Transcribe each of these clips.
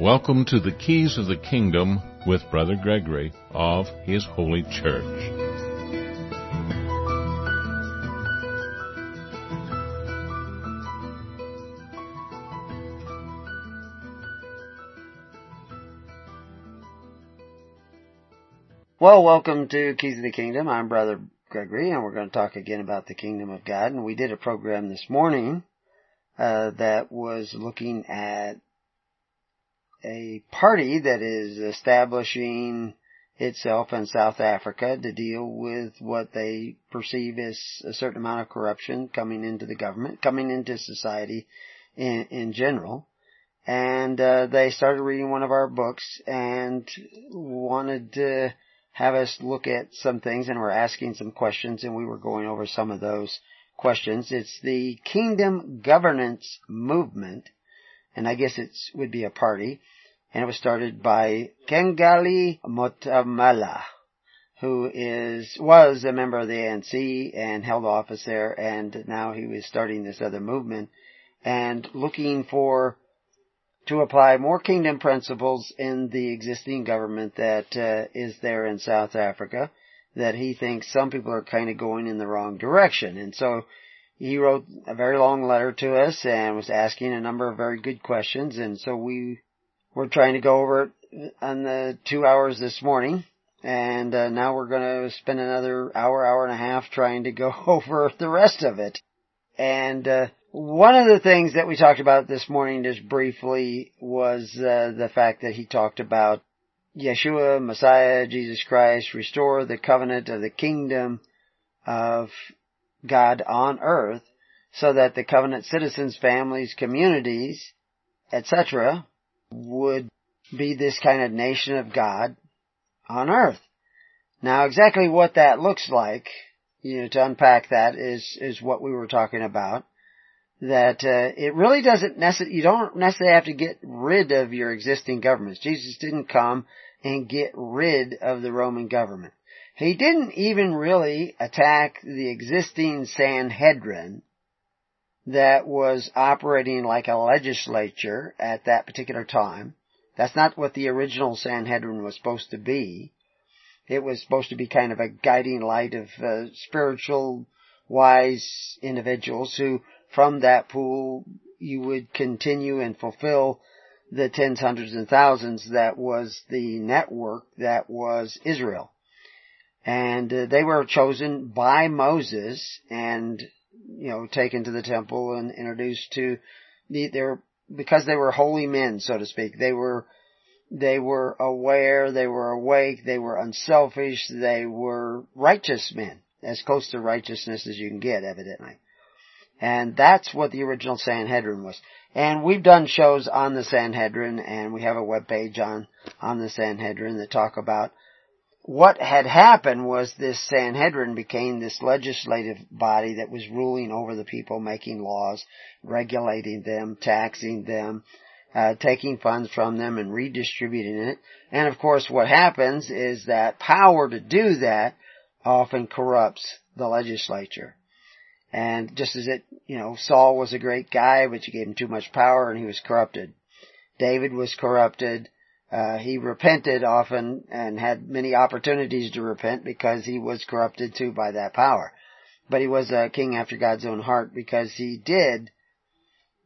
Welcome to the Keys of the Kingdom with Brother Gregory of His Holy Church. Well, welcome to Keys of the Kingdom. I'm Brother Gregory, and we're going to talk again about the Kingdom of God. And we did a program this morning uh, that was looking at a party that is establishing itself in South Africa to deal with what they perceive as a certain amount of corruption coming into the government, coming into society in, in general. And uh, they started reading one of our books and wanted to have us look at some things and we're asking some questions and we were going over some of those questions. It's the Kingdom Governance Movement and I guess it would be a party, and it was started by Kengali Motamala, who is, was a member of the ANC and held office there, and now he was starting this other movement, and looking for, to apply more kingdom principles in the existing government that uh, is there in South Africa, that he thinks some people are kind of going in the wrong direction, and so he wrote a very long letter to us and was asking a number of very good questions and so we were trying to go over it on the two hours this morning and uh, now we're going to spend another hour, hour and a half trying to go over the rest of it. And uh, one of the things that we talked about this morning just briefly was uh, the fact that he talked about Yeshua, Messiah, Jesus Christ, restore the covenant of the kingdom of God on earth so that the covenant citizens, families, communities, etc. would be this kind of nation of God on earth. Now exactly what that looks like, you know, to unpack that is, is what we were talking about. That, uh, it really doesn't necessarily, you don't necessarily have to get rid of your existing governments. Jesus didn't come and get rid of the Roman government. He didn't even really attack the existing Sanhedrin that was operating like a legislature at that particular time. That's not what the original Sanhedrin was supposed to be. It was supposed to be kind of a guiding light of uh, spiritual, wise individuals who, from that pool, you would continue and fulfill the tens, hundreds, and thousands that was the network that was Israel and uh, they were chosen by Moses and you know taken to the temple and introduced to the their because they were holy men so to speak. They were they were aware they were awake they were unselfish they were righteous men as close to righteousness as you can get evidently. And that's what the original Sanhedrin was. And we've done shows on the Sanhedrin and we have a web page on on the Sanhedrin that talk about what had happened was this Sanhedrin became this legislative body that was ruling over the people, making laws, regulating them, taxing them, uh, taking funds from them and redistributing it. And of course what happens is that power to do that often corrupts the legislature. And just as it, you know, Saul was a great guy, but you gave him too much power and he was corrupted. David was corrupted. Uh, he repented often and had many opportunities to repent because he was corrupted too by that power. But he was a king after God's own heart because he did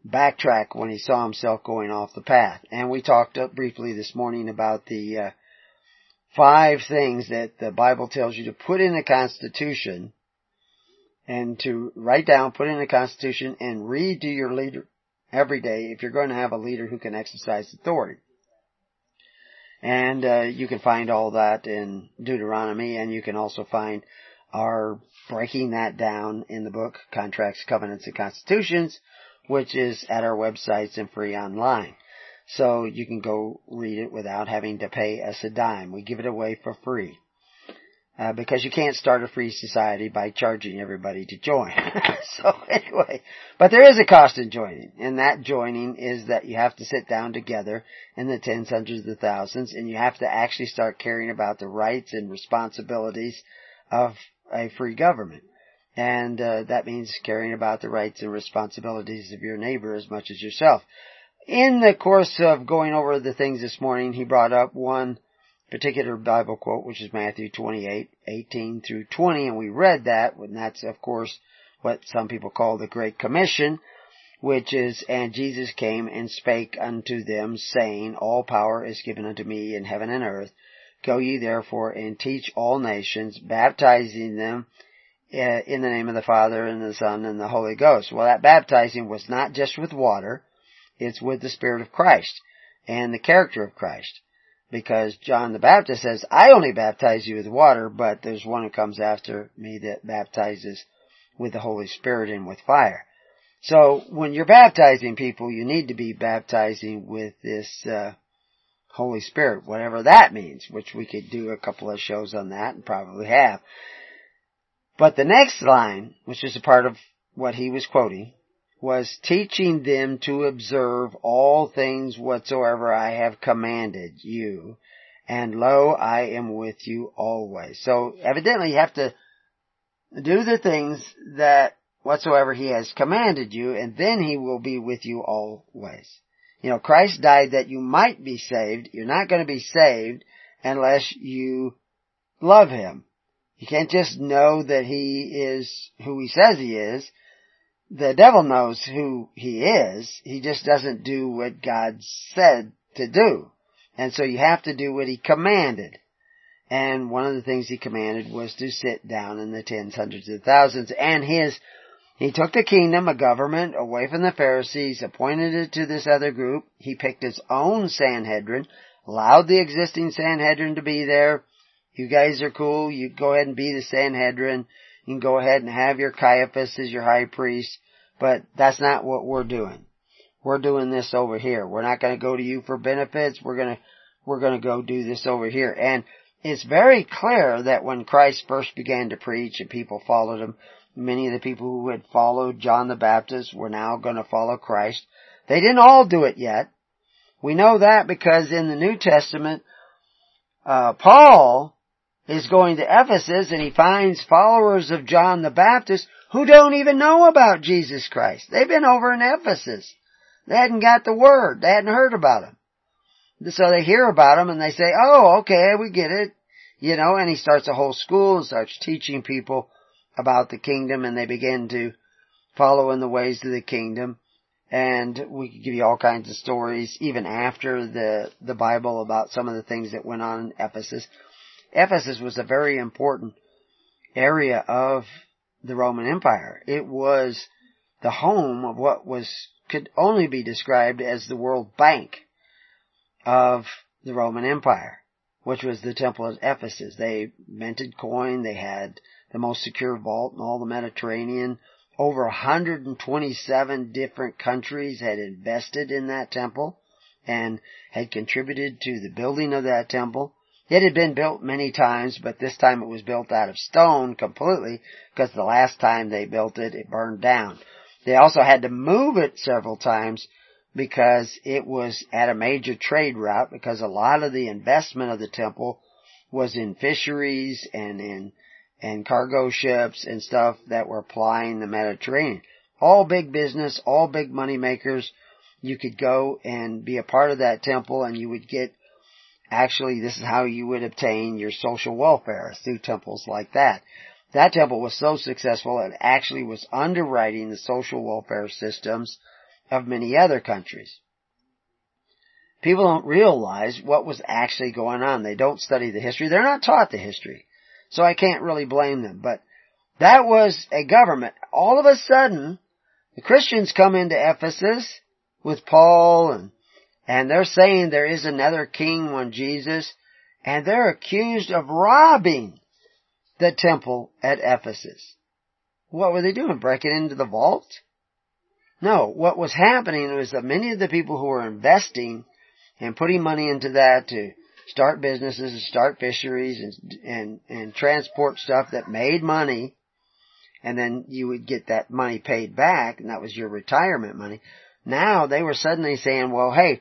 backtrack when he saw himself going off the path. And we talked briefly this morning about the uh, five things that the Bible tells you to put in the Constitution and to write down, put in the Constitution, and read to your leader every day if you're going to have a leader who can exercise authority. And uh, you can find all that in Deuteronomy, and you can also find our breaking that down in the book Contracts, Covenants, and Constitutions, which is at our websites and free online. So you can go read it without having to pay us a dime. We give it away for free uh, because you can't start a free society by charging everybody to join. so anyway, but there is a cost in joining, and that joining is that you have to sit down together in the tens, hundreds of thousands, and you have to actually start caring about the rights and responsibilities of a free government. And uh, that means caring about the rights and responsibilities of your neighbor as much as yourself. in the course of going over the things this morning, he brought up one particular Bible quote, which is Matthew 28, 18 through 20, and we read that, and that's of course what some people call the Great Commission, which is, and Jesus came and spake unto them, saying, All power is given unto me in heaven and earth. Go ye therefore and teach all nations, baptizing them uh, in the name of the Father and the Son and the Holy Ghost. Well, that baptizing was not just with water, it's with the Spirit of Christ and the character of Christ. Because John the Baptist says, I only baptize you with water, but there's one who comes after me that baptizes with the Holy Spirit and with fire. So when you're baptizing people, you need to be baptizing with this uh, Holy Spirit, whatever that means, which we could do a couple of shows on that and probably have. But the next line, which is a part of what he was quoting, was teaching them to observe all things whatsoever I have commanded you. And lo, I am with you always. So evidently you have to do the things that whatsoever he has commanded you, and then he will be with you always. You know, Christ died that you might be saved. You're not going to be saved unless you love him. You can't just know that he is who he says he is the devil knows who he is. He just doesn't do what God said to do. And so you have to do what he commanded. And one of the things he commanded was to sit down in the tens, hundreds of thousands. And his, he took the kingdom, a government, away from the Pharisees, appointed it to this other group. He picked his own Sanhedrin, allowed the existing Sanhedrin to be there. You guys are cool. You go ahead and be the Sanhedrin. You can go ahead and have your Caiaphas as your high priest, but that's not what we're doing. We're doing this over here. We're not going to go to you for benefits. We're going to, we're going to go do this over here. And it's very clear that when Christ first began to preach and people followed him, many of the people who had followed John the Baptist were now going to follow Christ. They didn't all do it yet. We know that because in the New Testament, uh, Paul is going to Ephesus and he finds followers of John the Baptist who don't even know about Jesus Christ. They've been over in Ephesus. They hadn't got the word. They hadn't heard about him. So they hear about him and they say, oh, okay, we get it. You know, and he starts a whole school and starts teaching people about the kingdom and they begin to follow in the ways of the kingdom. And we could give you all kinds of stories even after the, the Bible about some of the things that went on in Ephesus. Ephesus was a very important area of the Roman Empire. It was the home of what was, could only be described as the World Bank of the Roman Empire, which was the Temple of Ephesus. They minted coin, they had the most secure vault in all the Mediterranean. Over 127 different countries had invested in that temple and had contributed to the building of that temple. It had been built many times, but this time it was built out of stone completely because the last time they built it, it burned down. They also had to move it several times because it was at a major trade route because a lot of the investment of the temple was in fisheries and in and cargo ships and stuff that were plying the Mediterranean. All big business, all big money makers. You could go and be a part of that temple and you would get Actually, this is how you would obtain your social welfare through temples like that. That temple was so successful it actually was underwriting the social welfare systems of many other countries. People don't realize what was actually going on. They don't study the history. They're not taught the history. So I can't really blame them. But that was a government. All of a sudden, the Christians come into Ephesus with Paul and and they're saying there is another king when Jesus, and they're accused of robbing the temple at Ephesus. What were they doing? Breaking into the vault? No, what was happening was that many of the people who were investing and putting money into that to start businesses and start fisheries and, and, and transport stuff that made money, and then you would get that money paid back, and that was your retirement money. Now they were suddenly saying, well, hey,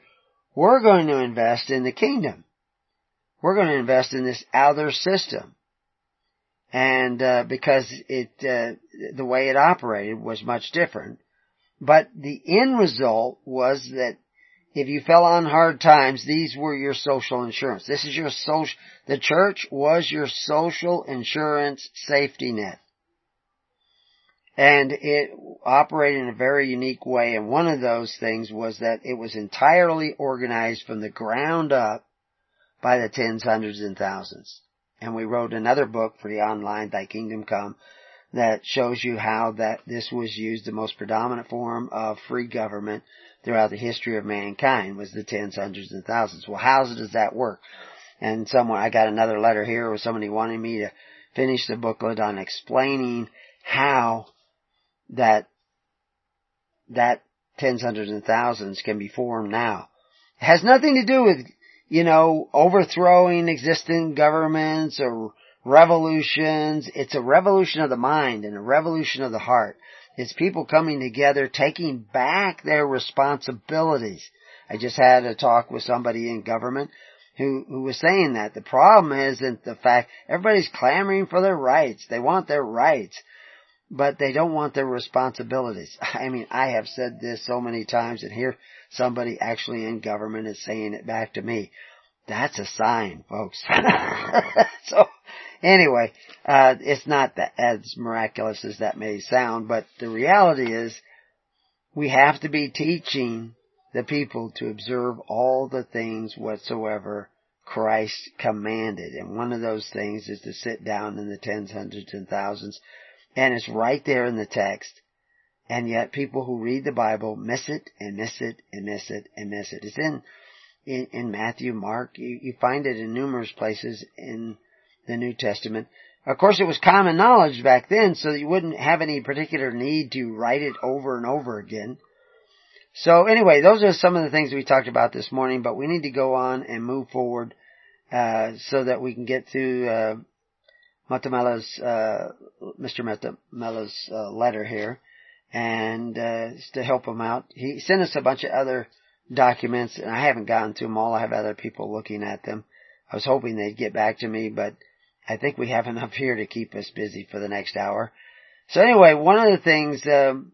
we're going to invest in the kingdom. We're going to invest in this other system. And, uh, because it, uh, the way it operated was much different. But the end result was that if you fell on hard times, these were your social insurance. This is your social, the church was your social insurance safety net. And it operated in a very unique way. And one of those things was that it was entirely organized from the ground up by the tens, hundreds, and thousands. And we wrote another book for the online, Thy Kingdom Come, that shows you how that this was used the most predominant form of free government throughout the history of mankind was the tens, hundreds, and thousands. Well, how does that work? And someone, I got another letter here with somebody wanting me to finish the booklet on explaining how that, that tens, hundreds, and thousands can be formed now. It has nothing to do with, you know, overthrowing existing governments or revolutions. It's a revolution of the mind and a revolution of the heart. It's people coming together, taking back their responsibilities. I just had a talk with somebody in government who, who was saying that. The problem isn't the fact everybody's clamoring for their rights. They want their rights, but they don't want their responsibilities. I mean, I have said this so many times and here somebody actually in government is saying it back to me. That's a sign, folks. so Anyway, uh, it's not that, as miraculous as that may sound, but the reality is we have to be teaching the people to observe all the things whatsoever Christ commanded. And one of those things is to sit down in the tens, hundreds, and thousands. And it's right there in the text. And yet people who read the Bible miss it and miss it and miss it and miss it. It's in, in, in Matthew, Mark. You, you find it in numerous places in the New Testament. Of course, it was common knowledge back then, so you wouldn't have any particular need to write it over and over again. So anyway, those are some of the things we talked about this morning, but we need to go on and move forward, uh, so that we can get to, uh, Matamela's, uh, Mr. Matamela's, uh, letter here, and, uh, to help him out. He sent us a bunch of other documents, and I haven't gotten to them all. I have other people looking at them. I was hoping they'd get back to me, but I think we have enough here to keep us busy for the next hour. So anyway, one of the things um,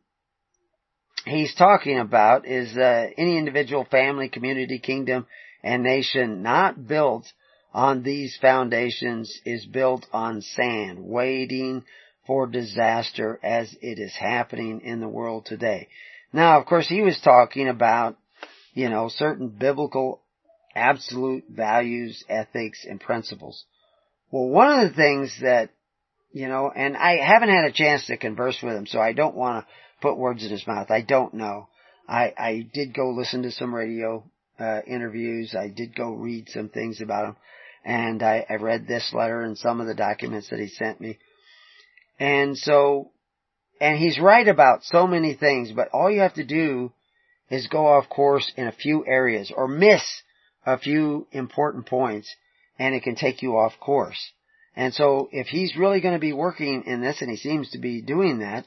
he's talking about is uh, any individual, family, community, kingdom, and nation not built on these foundations is built on sand, waiting for disaster as it is happening in the world today. Now, of course, he was talking about, you know, certain biblical absolute values, ethics, and principles. Well, one of the things that, you know, and I haven't had a chance to converse with him, so I don't want to put words in his mouth. I don't know. I, I did go listen to some radio uh, interviews. I did go read some things about him. And I, I read this letter and some of the documents that he sent me. And so, and he's right about so many things, but all you have to do is go off course in a few areas or miss a few important points and it can take you off course. And so if he's really going to be working in this, and he seems to be doing that,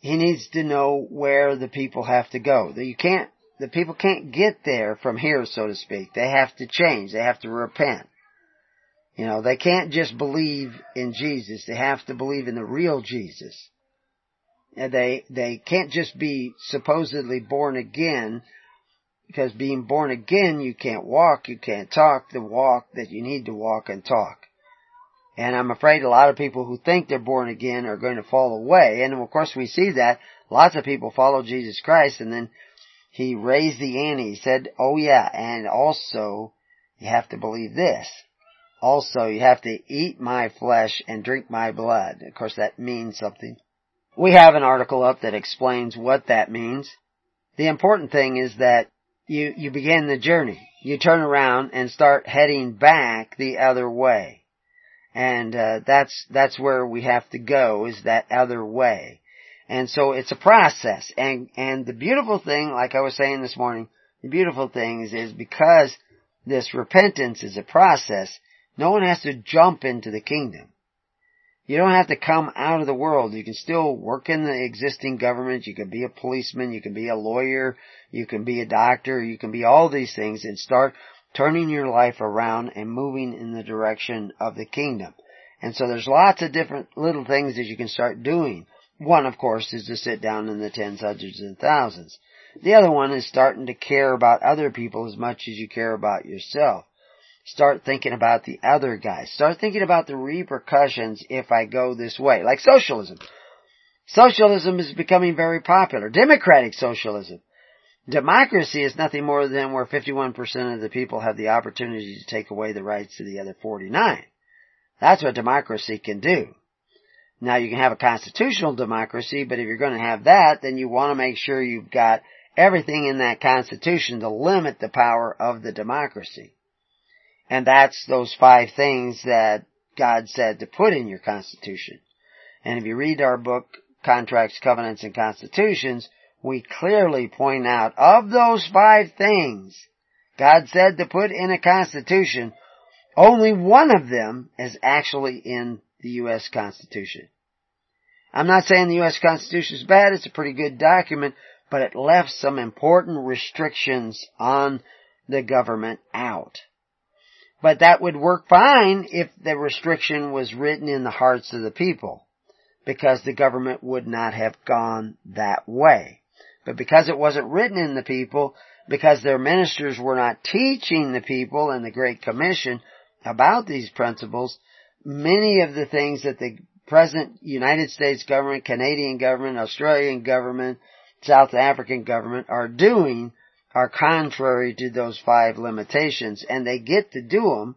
he needs to know where the people have to go. You can't, the people can't get there from here, so to speak. They have to change. They have to repent. You know, they can't just believe in Jesus. They have to believe in the real Jesus. They, they can't just be supposedly born again because being born again, you can't walk, you can't talk the walk that you need to walk and talk. And I'm afraid a lot of people who think they're born again are going to fall away. And of course we see that. Lots of people follow Jesus Christ and then he raised the ante. He said, oh yeah, and also you have to believe this. Also you have to eat my flesh and drink my blood. Of course that means something. We have an article up that explains what that means. The important thing is that you, you begin the journey. You turn around and start heading back the other way. And, uh, that's, that's where we have to go is that other way. And so it's a process. And, and the beautiful thing, like I was saying this morning, the beautiful thing is, is because this repentance is a process, no one has to jump into the kingdom. You don't have to come out of the world. You can still work in the existing government. You can be a policeman. You can be a lawyer. You can be a doctor. You can be all these things and start turning your life around and moving in the direction of the kingdom. And so there's lots of different little things that you can start doing. One, of course, is to sit down in the tens, hundreds, and thousands. The other one is starting to care about other people as much as you care about yourself. Start thinking about the other guy. Start thinking about the repercussions if I go this way. Like socialism. Socialism is becoming very popular. Democratic socialism. Democracy is nothing more than where 51% of the people have the opportunity to take away the rights of the other 49. That's what democracy can do. Now you can have a constitutional democracy, but if you're going to have that, then you want to make sure you've got everything in that constitution to limit the power of the democracy. And that's those five things that God said to put in your constitution. And if you read our book, Contracts, Covenants, and Constitutions, we clearly point out of those five things God said to put in a constitution, only one of them is actually in the U.S. Constitution. I'm not saying the U.S. Constitution is bad, it's a pretty good document, but it left some important restrictions on the government out. But that would work fine if the restriction was written in the hearts of the people, because the government would not have gone that way. But because it wasn't written in the people, because their ministers were not teaching the people in the Great Commission about these principles, many of the things that the present United States government, Canadian government, Australian government, South African government are doing are contrary to those five limitations and they get to do them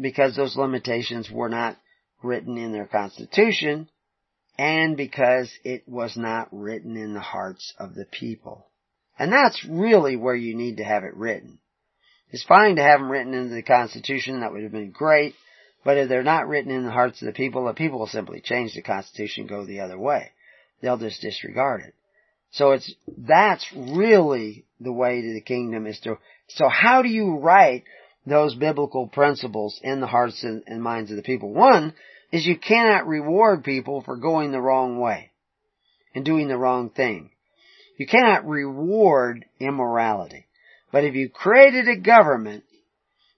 because those limitations were not written in their constitution and because it was not written in the hearts of the people. And that's really where you need to have it written. It's fine to have them written into the Constitution, that would have been great, but if they're not written in the hearts of the people, the people will simply change the Constitution and go the other way. They'll just disregard it. So it's, that's really the way to the kingdom is to, so how do you write those biblical principles in the hearts and, and minds of the people? One is you cannot reward people for going the wrong way and doing the wrong thing. You cannot reward immorality. But if you created a government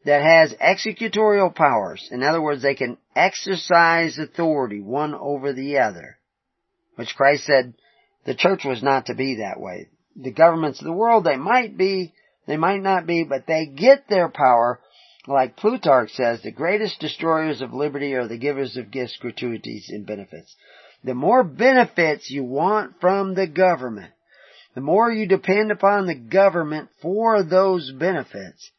that has executorial powers, in other words, they can exercise authority one over the other, which Christ said the church was not to be that way. The governments of the world, they might be, they might not be, but they get their power like Plutarch says, the greatest destroyers of liberty are the givers of gifts, gratuities, and benefits. The more benefits you want from the government, the more you depend upon the government for those benefits,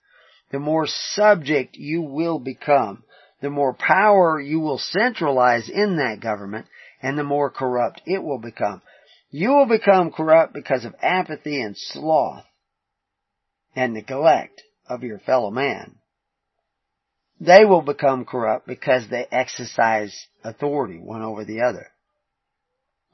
the more subject you will become, the more power you will centralize in that government, and the more corrupt it will become. You will become corrupt because of apathy and sloth and neglect of your fellow man they will become corrupt because they exercise authority one over the other.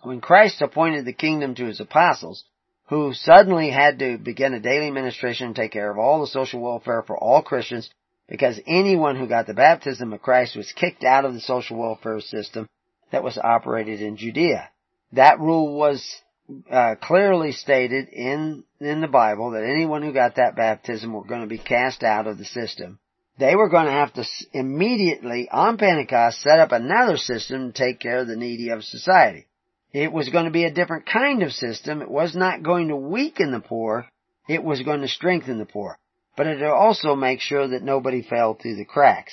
When Christ appointed the kingdom to his apostles, who suddenly had to begin a daily ministration and take care of all the social welfare for all Christians, because anyone who got the baptism of Christ was kicked out of the social welfare system that was operated in Judea. That rule was uh, clearly stated in in the Bible that anyone who got that baptism were going to be cast out of the system they were going to have to immediately on Pentecost set up another system to take care of the needy of society. It was going to be a different kind of system. It was not going to weaken the poor. It was going to strengthen the poor. But it also make sure that nobody fell through the cracks.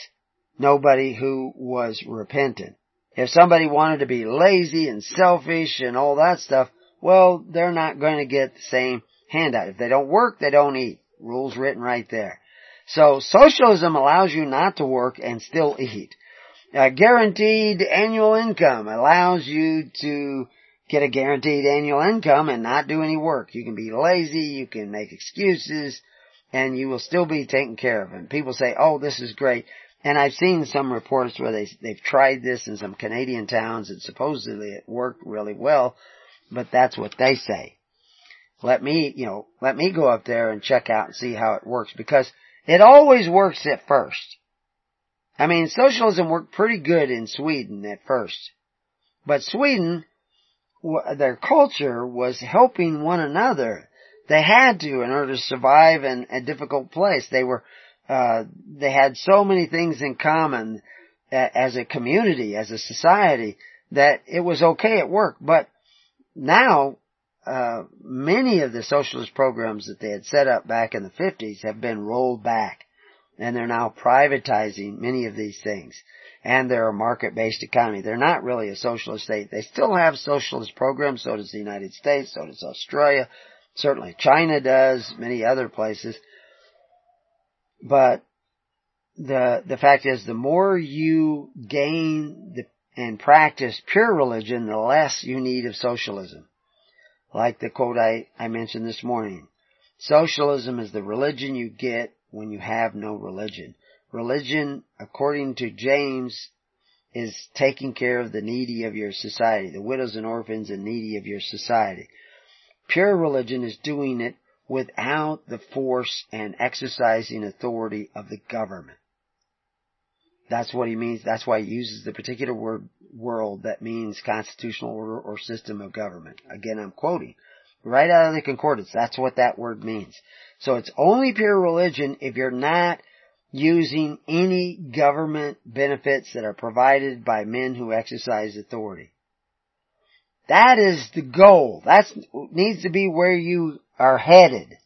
Nobody who was repentant. If somebody wanted to be lazy and selfish and all that stuff, well, they're not going to get the same handout. If they don't work, they don't eat. Rules written right there. So socialism allows you not to work and still eat. A guaranteed annual income allows you to get a guaranteed annual income and not do any work. You can be lazy, you can make excuses, and you will still be taken care of. And people say, oh, this is great. And I've seen some reports where they, they've tried this in some Canadian towns and supposedly it worked really well, but that's what they say. Let me, you know, let me go up there and check out and see how it works because it always works at first. I mean, socialism worked pretty good in Sweden at first. But Sweden, their culture was helping one another. They had to in order to survive in a difficult place. They were, uh, they had so many things in common as a community, as a society, that it was okay at work. But now, uh, many of the socialist programs that they had set up back in the 50s have been rolled back and they're now privatizing many of these things. And they're a market-based economy. They're not really a socialist state. They still have socialist programs, so does the United States, so does Australia, certainly China does, many other places. But the, the fact is the more you gain the, and practice pure religion, the less you need of socialism. Like the quote I, I mentioned this morning. Socialism is the religion you get when you have no religion. Religion, according to James, is taking care of the needy of your society, the widows and orphans and needy of your society. Pure religion is doing it without the force and exercising authority of the government. That's what he means. That's why he uses the particular word world that means constitutional order or system of government. Again, I'm quoting right out of the concordance. That's what that word means. So it's only pure religion if you're not using any government benefits that are provided by men who exercise authority. That is the goal. That needs to be where you are headed.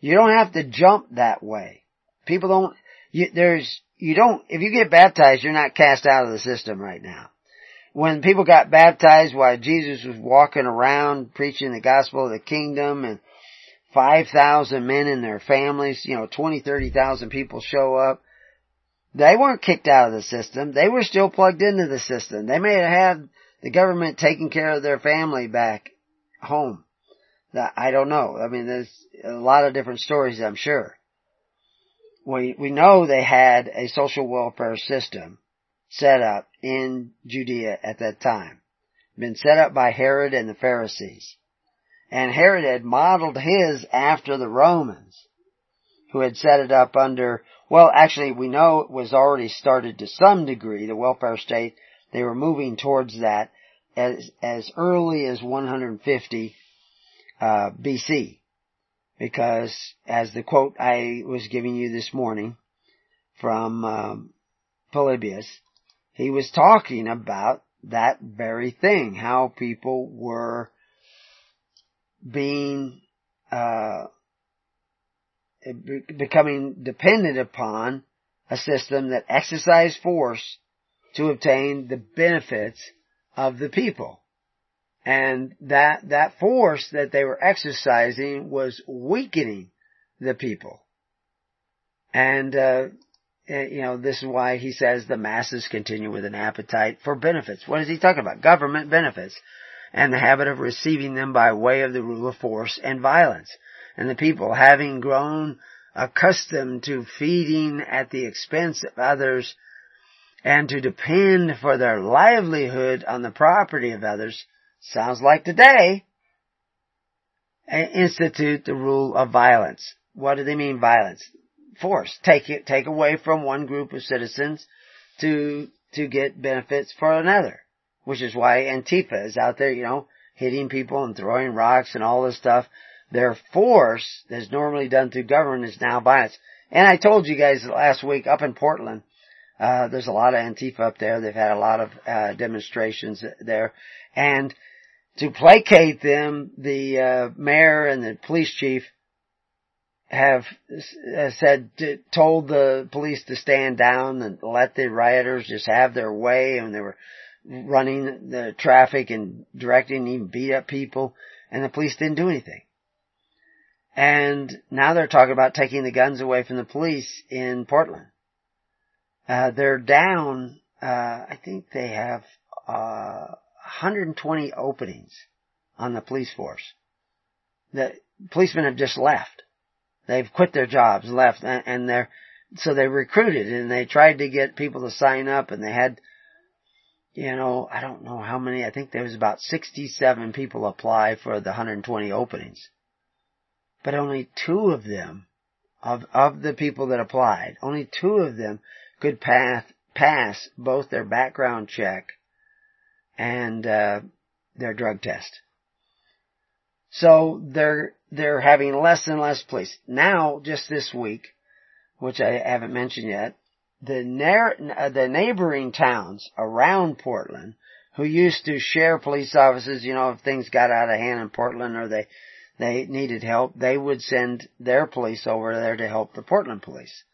You don't have to jump that way. People don't, you, there's, you don't, if you get baptized, you're not cast out of the system right now. When people got baptized while Jesus was walking around preaching the gospel of the kingdom and 5,000 men and their families, you know, 20, 30,000 people show up. They weren't kicked out of the system. They were still plugged into the system. They may have had the government taking care of their family back home. I don't know. I mean, there's a lot of different stories, I'm sure. We, we know they had a social welfare system set up in Judea at that time. Been set up by Herod and the Pharisees. And Herod had modeled his after the Romans, who had set it up under, well actually we know it was already started to some degree, the welfare state, they were moving towards that as, as early as 150 uh, BC. Because as the quote I was giving you this morning from um, Polybius, he was talking about that very thing, how people were being uh, becoming dependent upon a system that exercised force to obtain the benefits of the people. And that, that force that they were exercising was weakening the people. And, uh, Eh, you know, this is why he says the masses continue with an appetite for benefits. What is he talking about? Government benefits and the habit of receiving them by way of the rule of force and violence. And the people, having grown accustomed to feeding at the expense of others and to depend for their livelihood on the property of others, sounds like today, eh, institute the rule of violence. What do they mean violence? Force. Take it, take away from one group of citizens to, to get benefits for another which is why Antifa is out there, you know, hitting people and throwing rocks and all this stuff. Their force that's normally done through government is now violence. And I told you guys last week up in Portland, uh, there's a lot of Antifa up there. They've had a lot of, uh, demonstrations there. And to placate them, the, uh, mayor and the police chief have uh, said, told the police to stand down and let the rioters just have their way and they were running the traffic and directing and even beat up people and the police didn't do anything. And now they're talking about taking the guns away from the police in Portland. Uh, they're down, uh, I think they have, uh, 120 openings on the police force. The policemen have just left. They've quit their jobs, left, and, and they're, so they recruited and they tried to get people to sign up and they had you know, I don't know how many, I think there was about 67 people apply for the 120 openings. But only two of them, of, of the people that applied, only two of them could pass, pass both their background check and, uh, their drug test. So they're, they're having less and less police. Now, just this week, which I haven't mentioned yet, the, uh, the neighboring towns around Portland who used to share police officers, you know, if things got out of hand in Portland or they, they needed help, they would send their police over there to help the Portland police.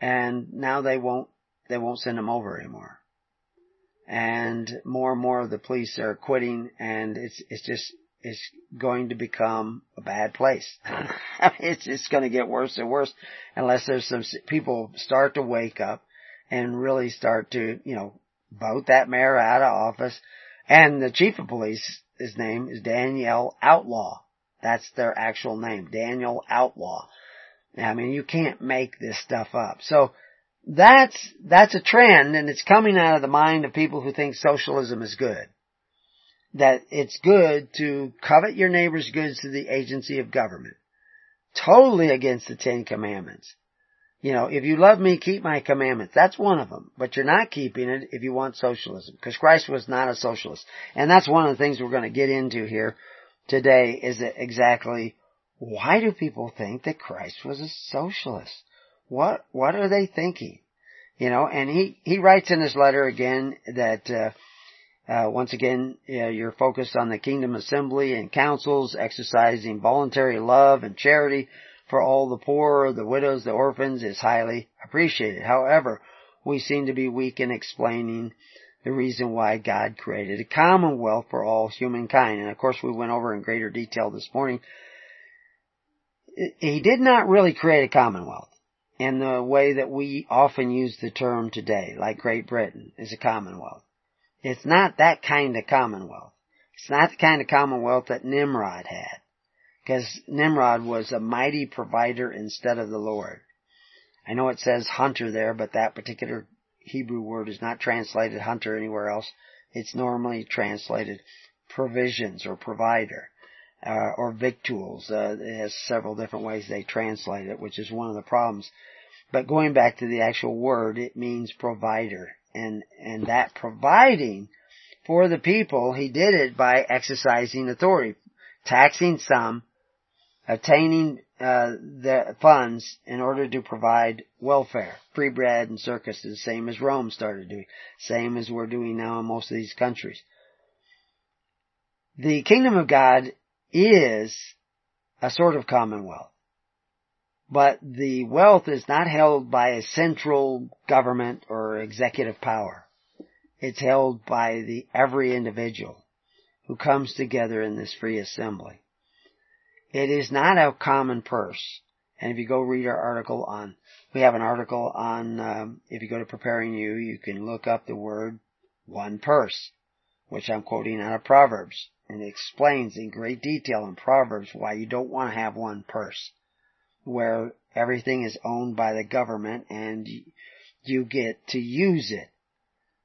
And now they won't, they won't send them over anymore. And more and more of the police are quitting and it's, it's just, it's going to become a bad place. it's just going to get worse and worse unless there's some people start to wake up and really start to, you know, vote that mayor out of office. And the chief of police, his name is Daniel Outlaw. That's their actual name, Daniel Outlaw. I mean, you can't make this stuff up. So that's, that's a trend and it's coming out of the mind of people who think socialism is good. That it's good to covet your neighbor's goods to the agency of government. Totally against the Ten Commandments. You know, if you love me, keep my commandments. That's one of them. But you're not keeping it if you want socialism. Because Christ was not a socialist. And that's one of the things we're going to get into here today is exactly why do people think that Christ was a socialist? What, what are they thinking? You know, and he, he writes in his letter again that, uh, uh, once again, you're focused on the kingdom assembly and councils, exercising voluntary love and charity for all the poor, the widows, the orphans is highly appreciated. However, we seem to be weak in explaining the reason why God created a commonwealth for all humankind. And of course we went over in greater detail this morning. He did not really create a commonwealth in the way that we often use the term today, like Great Britain is a commonwealth. It's not that kind of commonwealth. It's not the kind of commonwealth that Nimrod had. Because Nimrod was a mighty provider instead of the Lord. I know it says hunter there, but that particular Hebrew word is not translated hunter anywhere else. It's normally translated provisions or provider. Uh, or victuals. Uh, it has several different ways they translate it, which is one of the problems. But going back to the actual word, it means provider. And, and that providing for the people, he did it by exercising authority, taxing some, obtaining uh, the funds in order to provide welfare, free bread and circuses, same as Rome started doing, same as we're doing now in most of these countries. The kingdom of God is a sort of commonwealth. But the wealth is not held by a central government or executive power. It's held by the every individual who comes together in this free assembly. It is not a common purse. And if you go read our article on, we have an article on, um, if you go to preparing you, you can look up the word one purse, which I'm quoting out of Proverbs. And it explains in great detail in Proverbs why you don't want to have one purse, where everything is owned by the government and you get to use it,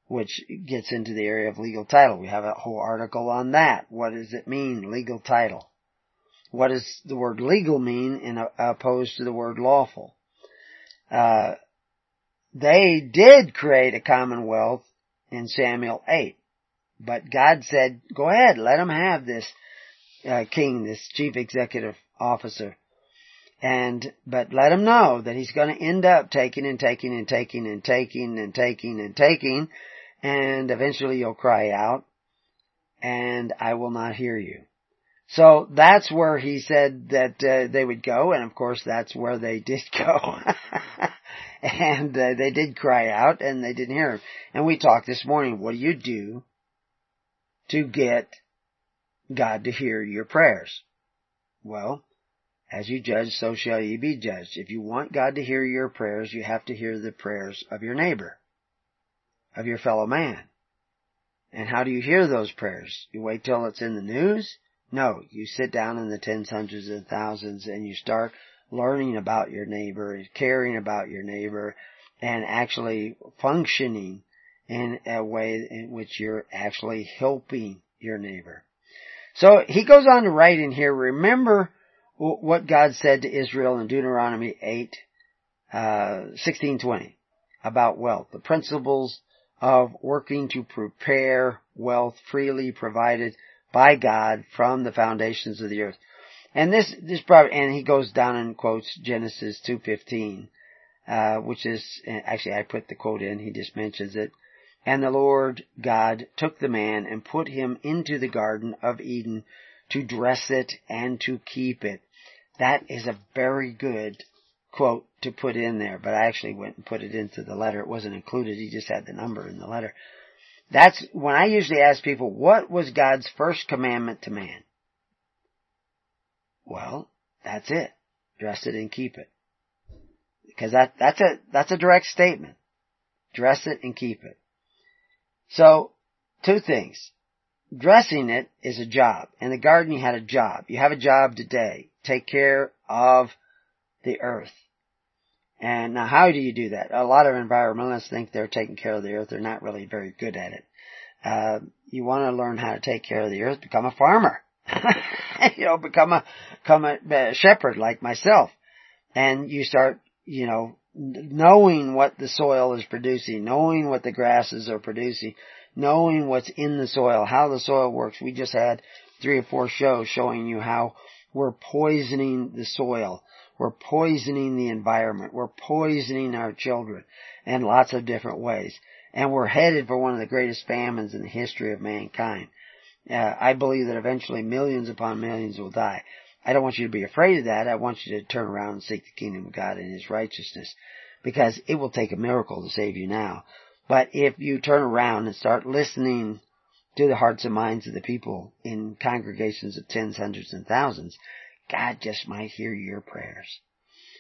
which gets into the area of legal title. We have a whole article on that. What does it mean, legal title? what does the word legal mean in opposed to the word lawful? Uh, they did create a commonwealth in Samuel 8. But God said, go ahead, let them have this uh, king, this chief executive officer. And, but let him know that he's going to end up taking and taking and taking and taking and taking and taking, and eventually you'll cry out, and I will not hear you. So that's where he said that uh, they would go, and of course that's where they did go. and uh, they did cry out, and they didn't hear him. And we talked this morning, what do you do to get God to hear your prayers? Well, as you judge, so shall ye be judged. If you want God to hear your prayers, you have to hear the prayers of your neighbor, of your fellow man. And how do you hear those prayers? You wait till it's in the news? No, you sit down in the tens, hundreds, and thousands and you start learning about your neighbor, caring about your neighbor, and actually functioning in a way in which you're actually helping your neighbor. So he goes on to write in here, remember what God said to Israel in Deuteronomy 8, uh, 1620 about wealth. The principles of working to prepare wealth freely provided by God from the foundations of the earth. And this, this probably, and he goes down and quotes Genesis 2.15, uh, which is, actually I put the quote in, he just mentions it. And the Lord God took the man and put him into the garden of Eden to dress it and to keep it. That is a very good quote to put in there, but I actually went and put it into the letter. It wasn't included. He just had the number in the letter. That's when I usually ask people, what was God's first commandment to man? Well, that's it. Dress it and keep it. Because that, that's a, that's a direct statement. Dress it and keep it. So, two things. Dressing it is a job. In the garden you had a job. You have a job today. Take care of the earth. And now how do you do that? A lot of environmentalists think they're taking care of the earth. They're not really very good at it. Uh, you want to learn how to take care of the earth, become a farmer. you know, become a, become a, a shepherd like myself. And you start, you know, knowing what the soil is producing, knowing what the grasses are producing, knowing what's in the soil, how the soil works. We just had three or four shows showing you how we're poisoning the soil. We're poisoning the environment. We're poisoning our children in lots of different ways. And we're headed for one of the greatest famines in the history of mankind. Uh, I believe that eventually millions upon millions will die. I don't want you to be afraid of that. I want you to turn around and seek the kingdom of God and His righteousness. Because it will take a miracle to save you now. But if you turn around and start listening to the hearts and minds of the people in congregations of tens, hundreds, and thousands, God just might hear your prayers.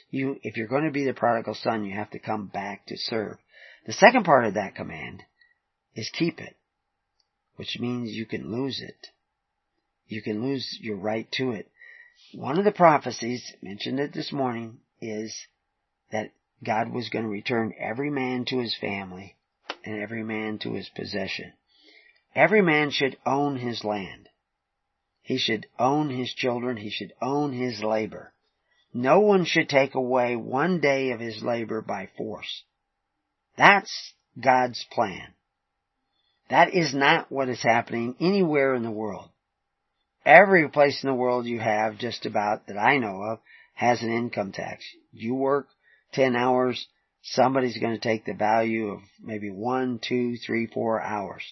You, if you're going to be the prodigal son, you have to come back to serve. The second part of that command is keep it, which means you can lose it. You can lose your right to it. One of the prophecies, mentioned it this morning, is that God was going to return every man to his family and every man to his possession. Every man should own his land. He should own his children. He should own his labor. No one should take away one day of his labor by force. That's God's plan. That is not what is happening anywhere in the world. Every place in the world you have, just about that I know of, has an income tax. You work 10 hours, somebody's going to take the value of maybe one, two, three, four hours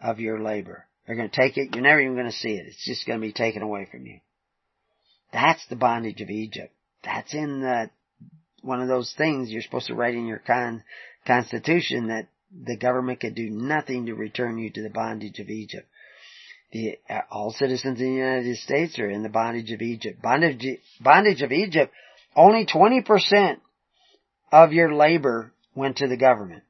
of your labor. They're going to take it. You're never even going to see it. It's just going to be taken away from you. That's the bondage of Egypt. That's in the, one of those things you're supposed to write in your con, constitution that the government could do nothing to return you to the bondage of Egypt. The, uh, all citizens in the United States are in the bondage of Egypt. Bondage, bondage of Egypt, only 20% of your labor went to the government.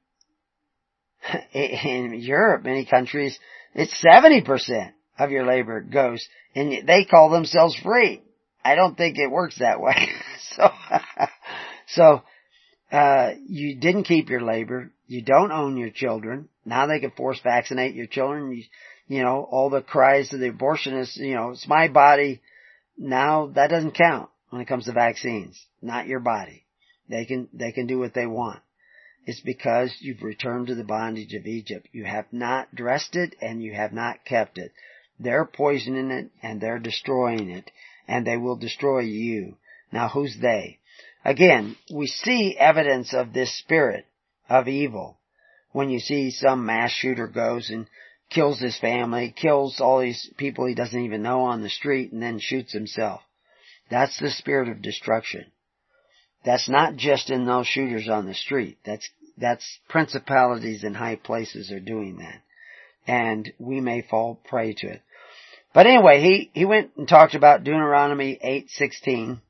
In Europe, many countries, it's 70% of your labor goes, and they call themselves free. I don't think it works that way. so, so, uh, you didn't keep your labor. You don't own your children. Now they can force vaccinate your children. You, you know, all the cries of the abortionists, you know, it's my body. Now that doesn't count when it comes to vaccines. Not your body. They can, they can do what they want. It's because you've returned to the bondage of Egypt. You have not dressed it and you have not kept it. They're poisoning it and they're destroying it and they will destroy you. Now who's they? Again, we see evidence of this spirit of evil when you see some mass shooter goes and kills his family, kills all these people he doesn't even know on the street and then shoots himself. That's the spirit of destruction. That's not just in those shooters on the street. That's, that's principalities in high places are doing that. And we may fall prey to it. But anyway, he, he went and talked about Deuteronomy 8:16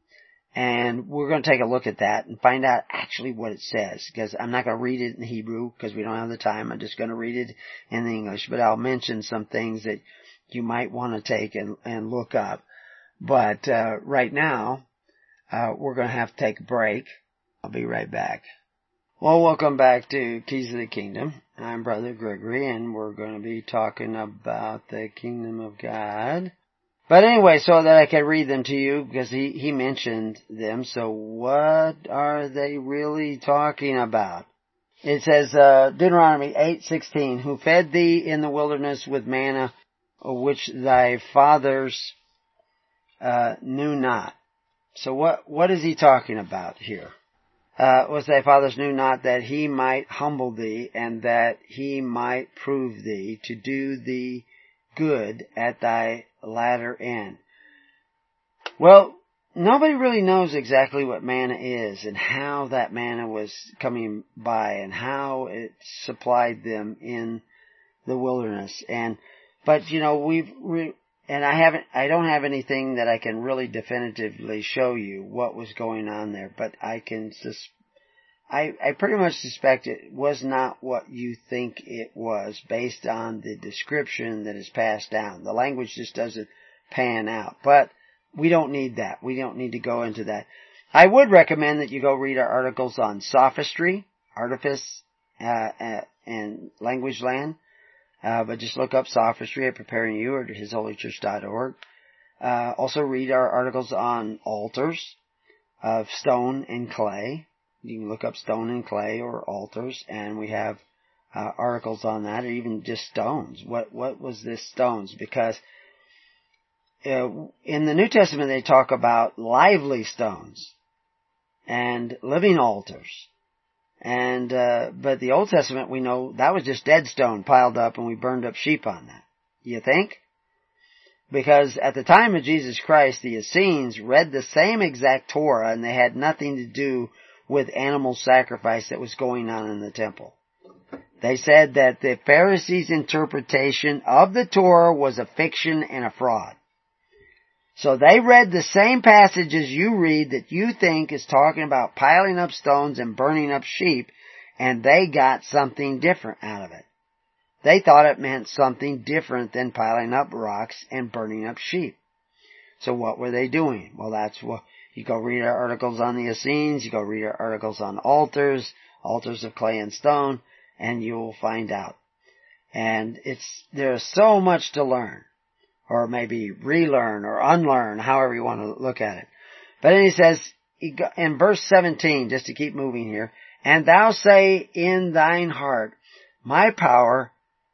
and we're going to take a look at that and find out actually what it says because I'm not going to read it in Hebrew because we don't have the time. I'm just going to read it in English, but I'll mention some things that you might want to take and, and look up. But uh, right now, uh, we're going to have to take a break. I'll be right back. Well, welcome back to Keys of the Kingdom. I'm Brother Gregory, and we're going to be talking about the Kingdom of God. But anyway, so that I can read them to you, because he, he mentioned them, so what are they really talking about? It says, uh, Deuteronomy 8:16, who fed thee in the wilderness with manna, which thy fathers uh, knew not. So what what is he talking about here? uh, was thy fathers knew not that he might humble thee and that he might prove thee to do thee good at thy latter end. Well, nobody really knows exactly what manna is and how that manna was coming by and how it supplied them in the wilderness. And, but you know, we've, we, and I haven't, I don't have anything that I can really definitively show you what was going on there, but I can sus- I, I pretty much suspect it was not what you think it was based on the description that is passed down. The language just doesn't pan out, but we don't need that. We don't need to go into that. I would recommend that you go read our articles on sophistry, artifice, uh, uh, and language land. Uh, but just look up sophistry at preparing you or hisholychurch.org. Uh, also read our articles on altars of stone and clay. You can look up stone and clay or altars, and we have uh, articles on that, or even just stones. What what was this stones? Because uh, in the New Testament they talk about lively stones and living altars. And, uh, but the Old Testament, we know that was just dead stone piled up and we burned up sheep on that. You think? Because at the time of Jesus Christ, the Essenes read the same exact Torah and they had nothing to do with animal sacrifice that was going on in the temple. They said that the Pharisees' interpretation of the Torah was a fiction and a fraud. So they read the same passages you read that you think is talking about piling up stones and burning up sheep, and they got something different out of it. They thought it meant something different than piling up rocks and burning up sheep. So what were they doing? Well, that's what, you go read our articles on the Essenes, you go read our articles on altars, altars of clay and stone, and you will find out. And it's, there's so much to learn or maybe relearn or unlearn, however you want to look at it. But then he says, in verse 17, just to keep moving here, and thou say in thine heart, my power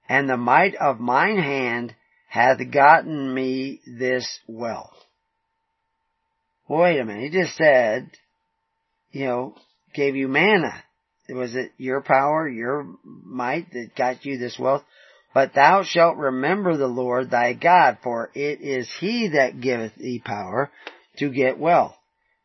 and the might of mine hand hath gotten me this wealth. Wait a minute, he just said, you know, gave you manna. Was it your power, your might that got you this wealth? But thou shalt remember the Lord thy God, for it is he that giveth thee power to get wealth,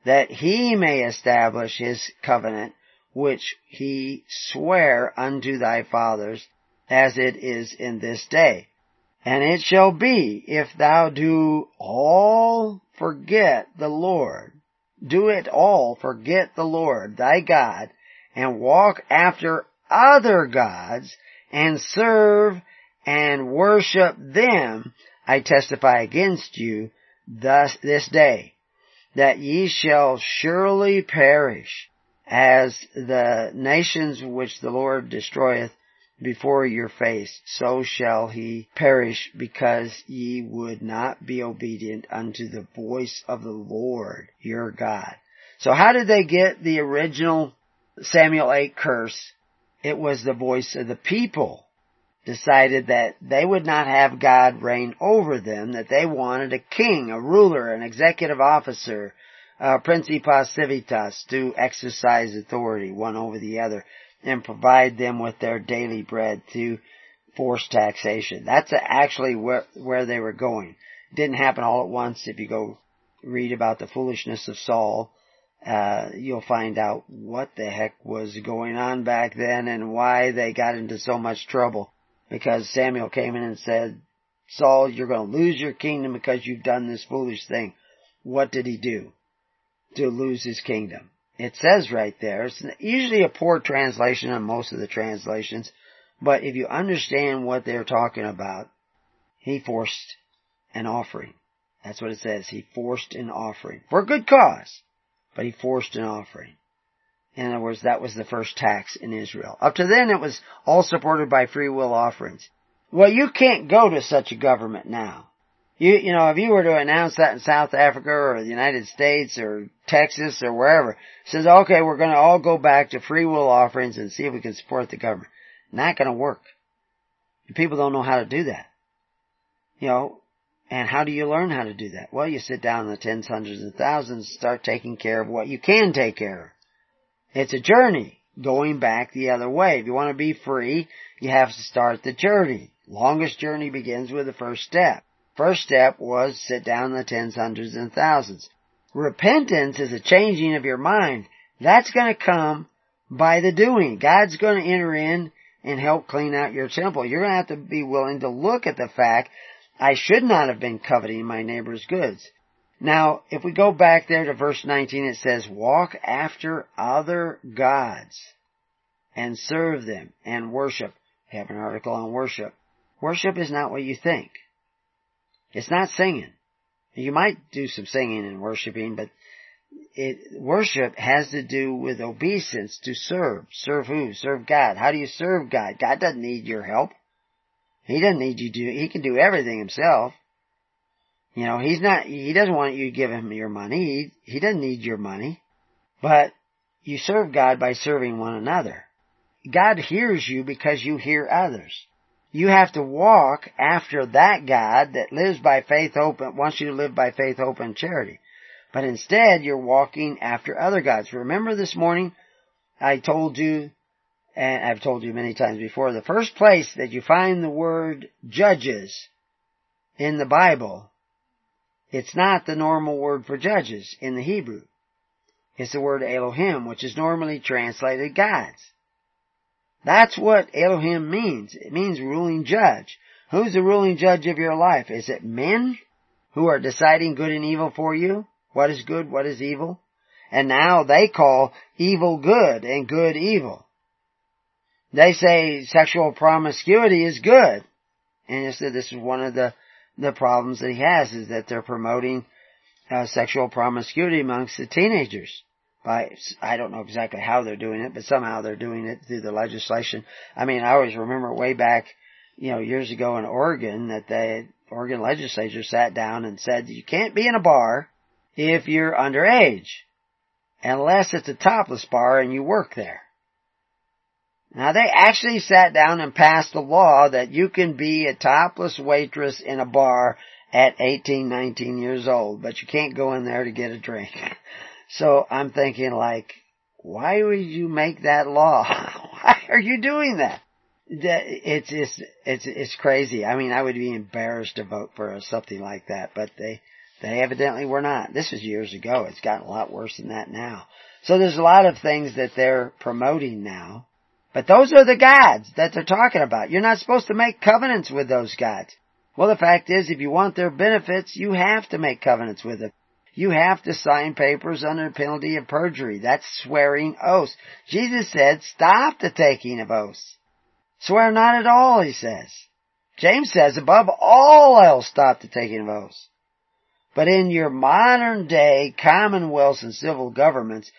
that he may establish his covenant, which he sware unto thy fathers, as it is in this day. And it shall be, if thou do all forget the Lord, do it all forget the Lord thy God, and walk after other gods, and serve and worship them, I testify against you thus this day, that ye shall surely perish as the nations which the Lord destroyeth before your face, so shall he perish because ye would not be obedient unto the voice of the Lord your God. So how did they get the original Samuel 8 curse? It was the voice of the people decided that they would not have God reign over them, that they wanted a king, a ruler, an executive officer, a principas civitas to exercise authority one over the other and provide them with their daily bread through forced taxation. That's actually where, where they were going. It didn't happen all at once. If you go read about the foolishness of Saul, uh, you'll find out what the heck was going on back then and why they got into so much trouble because Samuel came in and said, Saul, you're going to lose your kingdom because you've done this foolish thing. What did he do to lose his kingdom? It says right there, it's usually a poor translation on most of the translations, but if you understand what they're talking about, he forced an offering. That's what it says. He forced an offering. For a good cause, but he forced an offering. In other words, that was the first tax in Israel. Up to then, it was all supported by free will offerings. Well, you can't go to such a government now. You, you know, if you were to announce that in South Africa or the United States or Texas or wherever, says, okay, we're going to all go back to free will offerings and see if we can support the government. Not going to work. People don't know how to do that. You know, and how do you learn how to do that? Well, you sit down in the tens, hundreds, and thousands, start taking care of what you can take care of It's a journey going back the other way. If you want to be free, you have to start the journey. Longest journey begins with the first step. First step was sit down in the tens, hundreds, and thousands. Repentance is a changing of your mind. That's going to come by the doing. God's going to enter in and help clean out your temple. You're going to have to be willing to look at the fact, I should not have been coveting my neighbor's goods. Now, if we go back there to verse 19, it says, walk after other gods and serve them and worship. I have an article on worship. Worship is not what you think. It's not singing. You might do some singing and worshiping, but it, worship has to do with obeisance to serve. Serve who? Serve God. How do you serve God? God doesn't need your help. He doesn't need you to he can do everything himself. You know, he's not, he doesn't want you to give him your money. He, he doesn't need your money. But you serve God by serving one another. God hears you because you hear others. You have to walk after that God that lives by faith, hope, and wants you to live by faith, hope, and charity. But instead, you're walking after other gods. Remember this morning, I told you, and I've told you many times before, the first place that you find the word judges in the Bible, it's not the normal word for judges in the Hebrew. It's the word Elohim, which is normally translated gods. That's what Elohim means. It means ruling judge. Who's the ruling judge of your life? Is it men who are deciding good and evil for you? What is good? What is evil? And now they call evil good and good evil. They say sexual promiscuity is good. And said this is one of the, the problems that he has is that they're promoting uh, sexual promiscuity amongst the teenagers by, I don't know exactly how they're doing it, but somehow they're doing it through the legislation. I mean, I always remember way back, you know, years ago in Oregon that the Oregon legislature sat down and said you can't be in a bar if you're underage, unless it's a topless bar and you work there. Now they actually sat down and passed a law that you can be a topless waitress in a bar at 18, 19 years old, but you can't go in there to get a drink. So I'm thinking like, why would you make that law? why are you doing that? It's, it's, it's, it's crazy. I mean, I would be embarrassed to vote for something like that, but they, they evidently were not. This was years ago. It's gotten a lot worse than that now. So there's a lot of things that they're promoting now. But those are the gods that they're talking about. You're not supposed to make covenants with those gods. Well, the fact is, if you want their benefits, you have to make covenants with them. You have to sign papers under penalty of perjury. That's swearing oaths. Jesus said, stop the taking of oaths. Swear not at all, he says. James says, above all else, stop the taking of oaths. But in your modern day commonwealths and civil governments,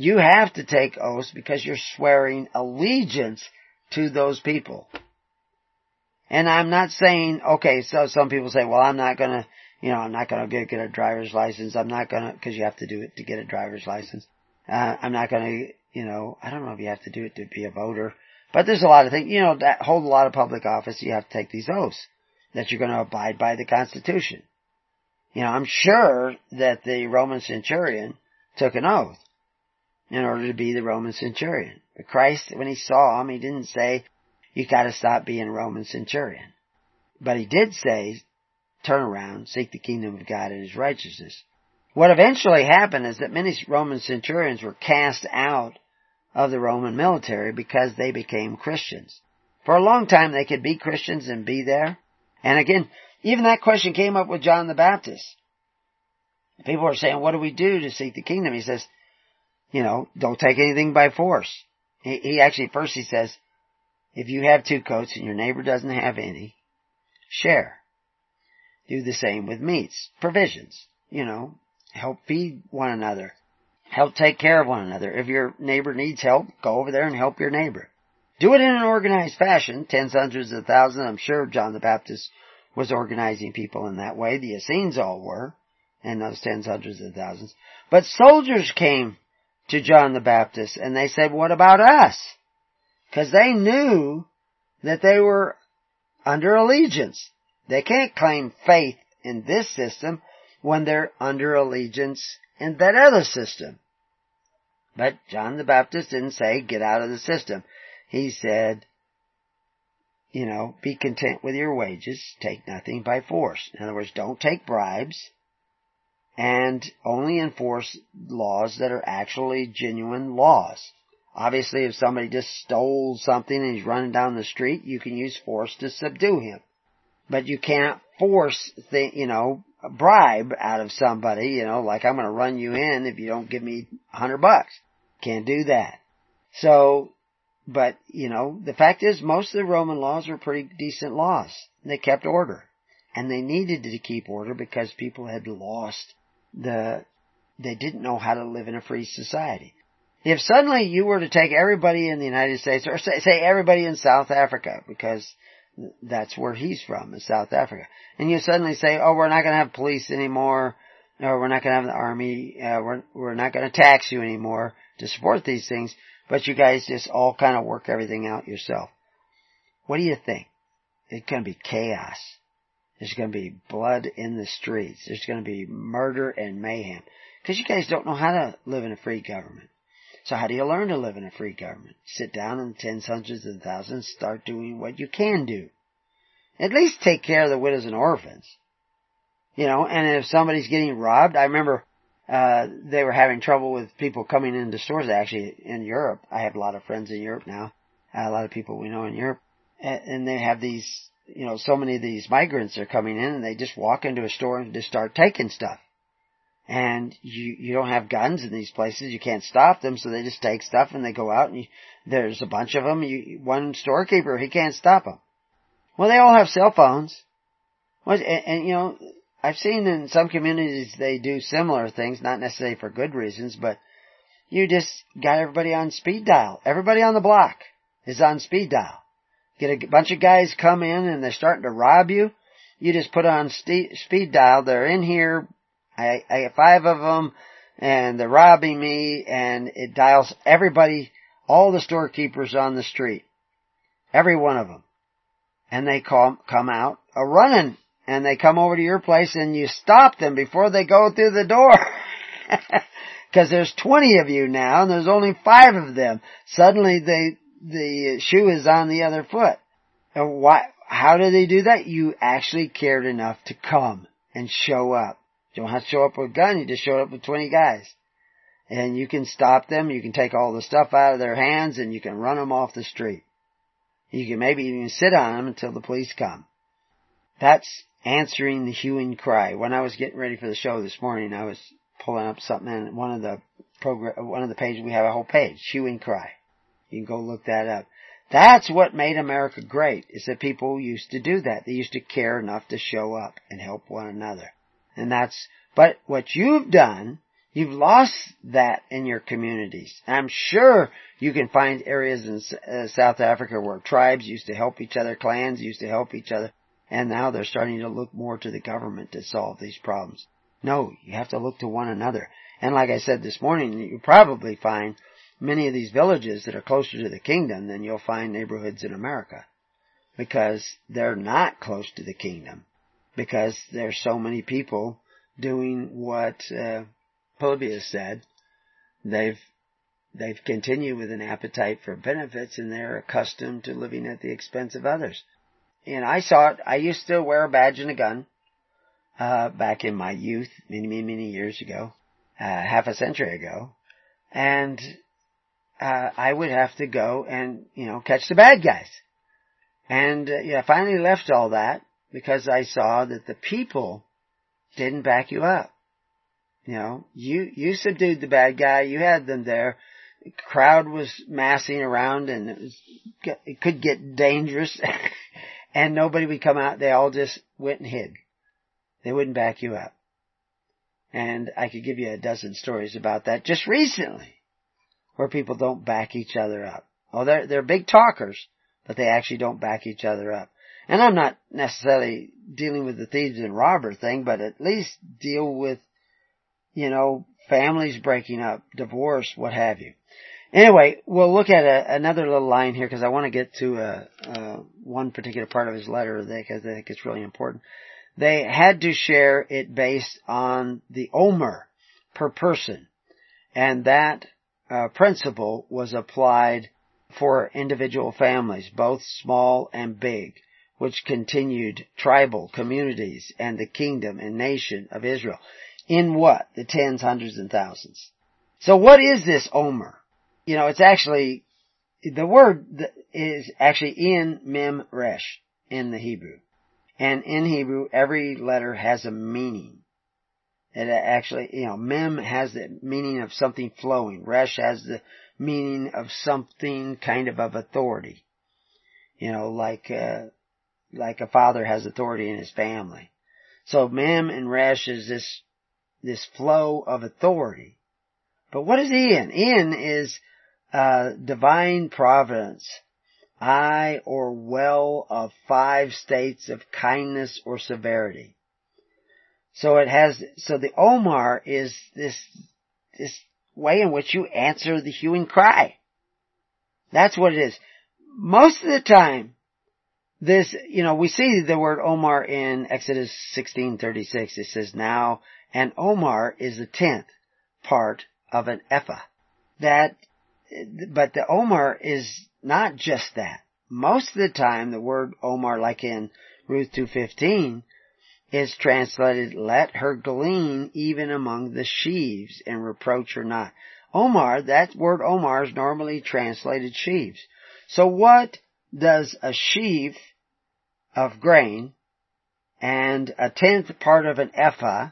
you have to take oaths because you're swearing allegiance to those people. And I'm not saying, okay, so some people say, well, I'm not gonna, you know, I'm not gonna get, get a driver's license. I'm not gonna, cause you have to do it to get a driver's license. Uh, I'm not gonna, you know, I don't know if you have to do it to be a voter. But there's a lot of things, you know, that hold a lot of public office, you have to take these oaths. That you're gonna abide by the Constitution. You know, I'm sure that the Roman centurion took an oath in order to be the Roman centurion. But Christ, when he saw him, he didn't say, you gotta stop being a Roman centurion. But he did say, turn around, seek the kingdom of God and his righteousness. What eventually happened is that many Roman centurions were cast out of the Roman military because they became Christians. For a long time they could be Christians and be there. And again, even that question came up with John the Baptist. People are saying, what do we do to seek the kingdom? He says, you know, don't take anything by force. He, he actually, first he says, if you have two coats and your neighbor doesn't have any, share. Do the same with meats, provisions, you know, help feed one another. Help take care of one another. If your neighbor needs help, go over there and help your neighbor. Do it in an organized fashion, tens, hundreds of thousands. I'm sure John the Baptist was organizing people in that way. The Essenes all were, and those tens, hundreds of thousands. But soldiers came to John the Baptist and they said, what about us? Because they knew that they were under allegiance. They can't claim faith in this system when they're under allegiance in that other system. But John the Baptist didn't say, get out of the system. He said, you know, be content with your wages, take nothing by force. In other words, don't take bribes, and only enforce laws that are actually genuine laws. Obviously, if somebody just stole something and he's running down the street, you can use force to subdue him. But you can't force, the, you know, a bribe out of somebody, you know, like I'm going to run you in if you don't give me a hundred bucks. Can't do that. So, but, you know, the fact is most of the Roman laws were pretty decent laws. They kept order. And they needed to keep order because people had lost the, they didn't know how to live in a free society. If suddenly you were to take everybody in the United States, or say, say everybody in South Africa, because that's where he's from, in South Africa, and you suddenly say, oh, we're not going to have police anymore, or we're not going to have the army, uh, we're, we're not going to tax you anymore to support these things, but you guys just all kind of work everything out yourself. What do you think? Going to be chaos. There's going to be blood in the streets. There's going to be murder and mayhem. Because you guys don't know how to live in a free government. So how do you learn to live in a free government? Sit down in tens, hundreds, and thousands, start doing what you can do. At least take care of the widows and orphans. You know, and if somebody's getting robbed, I remember, uh, they were having trouble with people coming into stores actually in Europe. I have a lot of friends in Europe now. A lot of people we know in Europe. And they have these you know, so many of these migrants are coming in and they just walk into a store and just start taking stuff. And you, you don't have guns in these places. You can't stop them. So they just take stuff and they go out and you, there's a bunch of them. You, one storekeeper, he can't stop them. Well, they all have cell phones. and, and you know, I've seen in some communities they do similar things, not necessarily for good reasons, but you just got everybody on speed dial. Everybody on the block is on speed dial get a bunch of guys come in and they're starting to rob you, you just put on speed dial. They're in here. I, I have five of them and they're robbing me and it dials everybody, all the storekeepers on the street. Every one of them. And they come, come out a running and they come over to your place and you stop them before they go through the door. Cause there's 20 of you now and there's only five of them. Suddenly they, the shoe is on the other foot. And why, how do they do that? You actually cared enough to come and show up. You don't have to show up with a gun, you just show up with 20 guys. And you can stop them, you can take all the stuff out of their hands, and you can run them off the street. You can maybe even sit on them until the police come. That's answering the hue and cry. When I was getting ready for the show this morning, I was pulling up something and one of the program, one of the pages, we have a whole page, hue and cry. You can go look that up. That's what made America great, is that people used to do that. They used to care enough to show up and help one another. And that's, but what you've done, you've lost that in your communities. I'm sure you can find areas in uh, South Africa where tribes used to help each other, clans used to help each other, and now they're starting to look more to the government to solve these problems. No, you have to look to one another. And like I said this morning, you probably find many of these villages that are closer to the kingdom than you'll find neighborhoods in America. Because they're not close to the kingdom. Because there's so many people doing what uh, Polybius said. They've they've continued with an appetite for benefits and they're accustomed to living at the expense of others. And I saw it. I used to wear a badge and a gun uh, back in my youth, many, many, many years ago, uh, half a century ago, and uh, I would have to go and, you know, catch the bad guys. And, uh, yeah, I finally left all that because I saw that the people didn't back you up. You know, you, you subdued the bad guy, you had them there, the crowd was massing around and it was, it could get dangerous and nobody would come out, they all just went and hid. They wouldn't back you up. And I could give you a dozen stories about that just recently where people don't back each other up. Oh, they're, they're big talkers, but they actually don't back each other up. And I'm not necessarily dealing with the thieves and robber thing, but at least deal with, you know, families breaking up, divorce, what have you. Anyway, we'll look at a, another little line here because I want to get to uh, uh, one particular part of his letter because I think it's really important. They had to share it based on the omer per person, and that uh, principle was applied for individual families, both small and big, which continued tribal communities and the kingdom and nation of Israel. In what? The tens, hundreds, and thousands. So what is this Omer? You know, it's actually, the word is actually in Mem Resh in the Hebrew. And in Hebrew, every letter has a meaning. It actually, you know, Mem has the meaning of something flowing. Resh has the meaning of something kind of of authority. You know, like, uh, like a father has authority in his family. So Mem and Resh is this, this flow of authority. But what is in? In is, uh, divine providence. eye or well of five states of kindness or severity. So it has, so the Omer is this, this way in which you answer the hue and cry. That's what it is. Most of the time, this, you know, we see the word Omer in Exodus 16:36. It says now, and Omer is the tenth part of an ephah. That, but the Omer is not just that. Most of the time, the word Omer, like in Ruth 2:15, is translated, let her glean even among the sheaves and reproach her not. Omer, that word Omer is normally translated sheaves. So what does a sheaf of grain and a tenth part of an ephah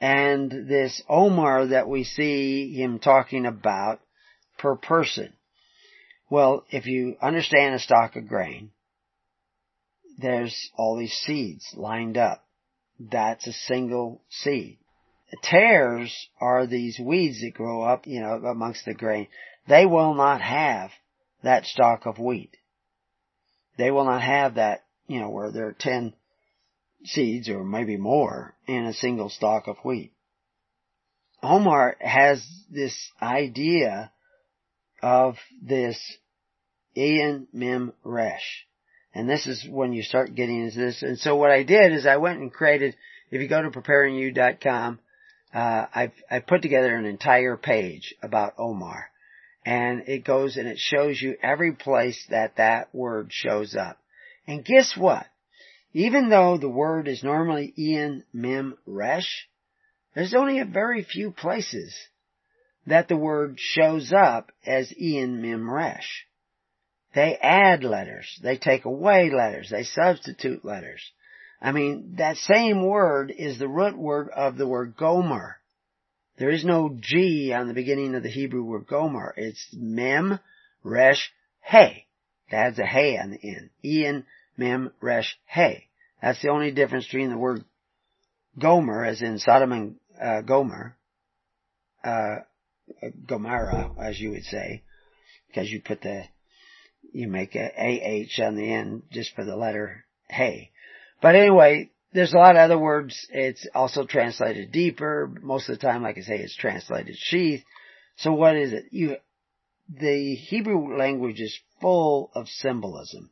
and this Omer that we see him talking about per person? Well, if you understand a stalk of grain, there's all these seeds lined up. That's a single seed. Tares are these weeds that grow up, you know, amongst the grain. They will not have that stalk of wheat. They will not have that, you know, where there are 10 seeds or maybe more in a single stalk of wheat. Omer has this idea of this Ayin Mim Resh. And this is when you start getting into this. And so what I did is I went and created, if you go to preparingyou.com, uh, I've, I put together an entire page about Omer. And it goes and it shows you every place that that word shows up. And guess what? Even though the word is normally Ayin Mim Resh, there's only a very few places that the word shows up as Ayin Mim Resh. They add letters. They take away letters. They substitute letters. I mean, that same word is the root word of the word Gomer. There is no G on the beginning of the Hebrew word Gomer. It's Mem, Resh, Hey. That has a Hey on the end. Ayin, Mem, Resh, Hey. That's the only difference between the word Gomer, as in Sodom and uh, Gomer, uh, Gomorrah, as you would say, because you put the you make a AH on the end just for the letter hey. But anyway, there's a lot of other words. It's also translated deeper. Most of the time, like I say, it's translated sheath. So what is it? You, the Hebrew language is full of symbolism.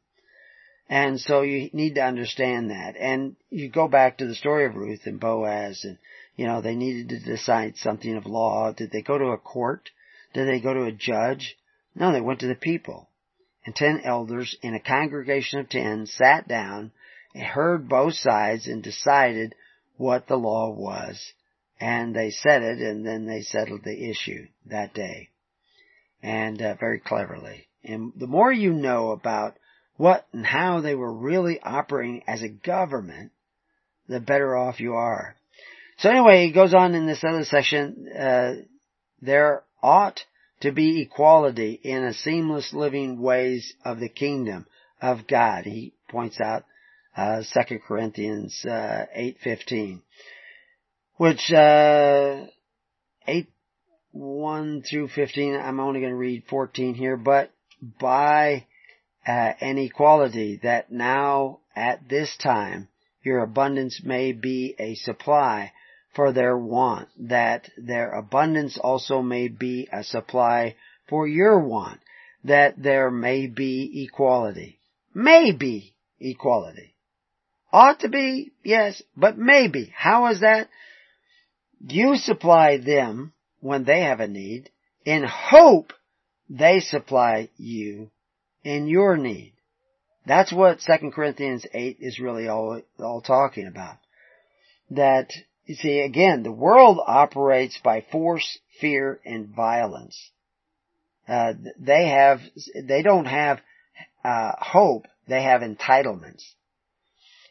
And so you need to understand that. And you go back to the story of Ruth and Boaz and, you know, they needed to decide something of law. Did they go to a court? Did they go to a judge? No, they went to the people and ten elders in a congregation of ten sat down and heard both sides and decided what the law was. And they said it and then they settled the issue that day. And uh, very cleverly. And the more you know about what and how they were really operating as a government, the better off you are. So anyway, it goes on in this other section, uh, there ought to be equality in a seamless living ways of the kingdom of God. He points out uh, 2 Corinthians uh, 8.15, which uh, 8, 1 through 15, I'm only going to read 14 here, but by uh, an equality that now at this time your abundance may be a supply for their want, that their abundance also may be a supply for your want, that there may be equality. Maybe equality. Ought to be, yes, but maybe. How is that? You supply them when they have a need, In hope, they supply you in your need. That's what 2 Corinthians 8 is really all, all talking about. That, you see, again, the world operates by force, fear, and violence. Uh, they have, they don't have, uh, hope, they have entitlements.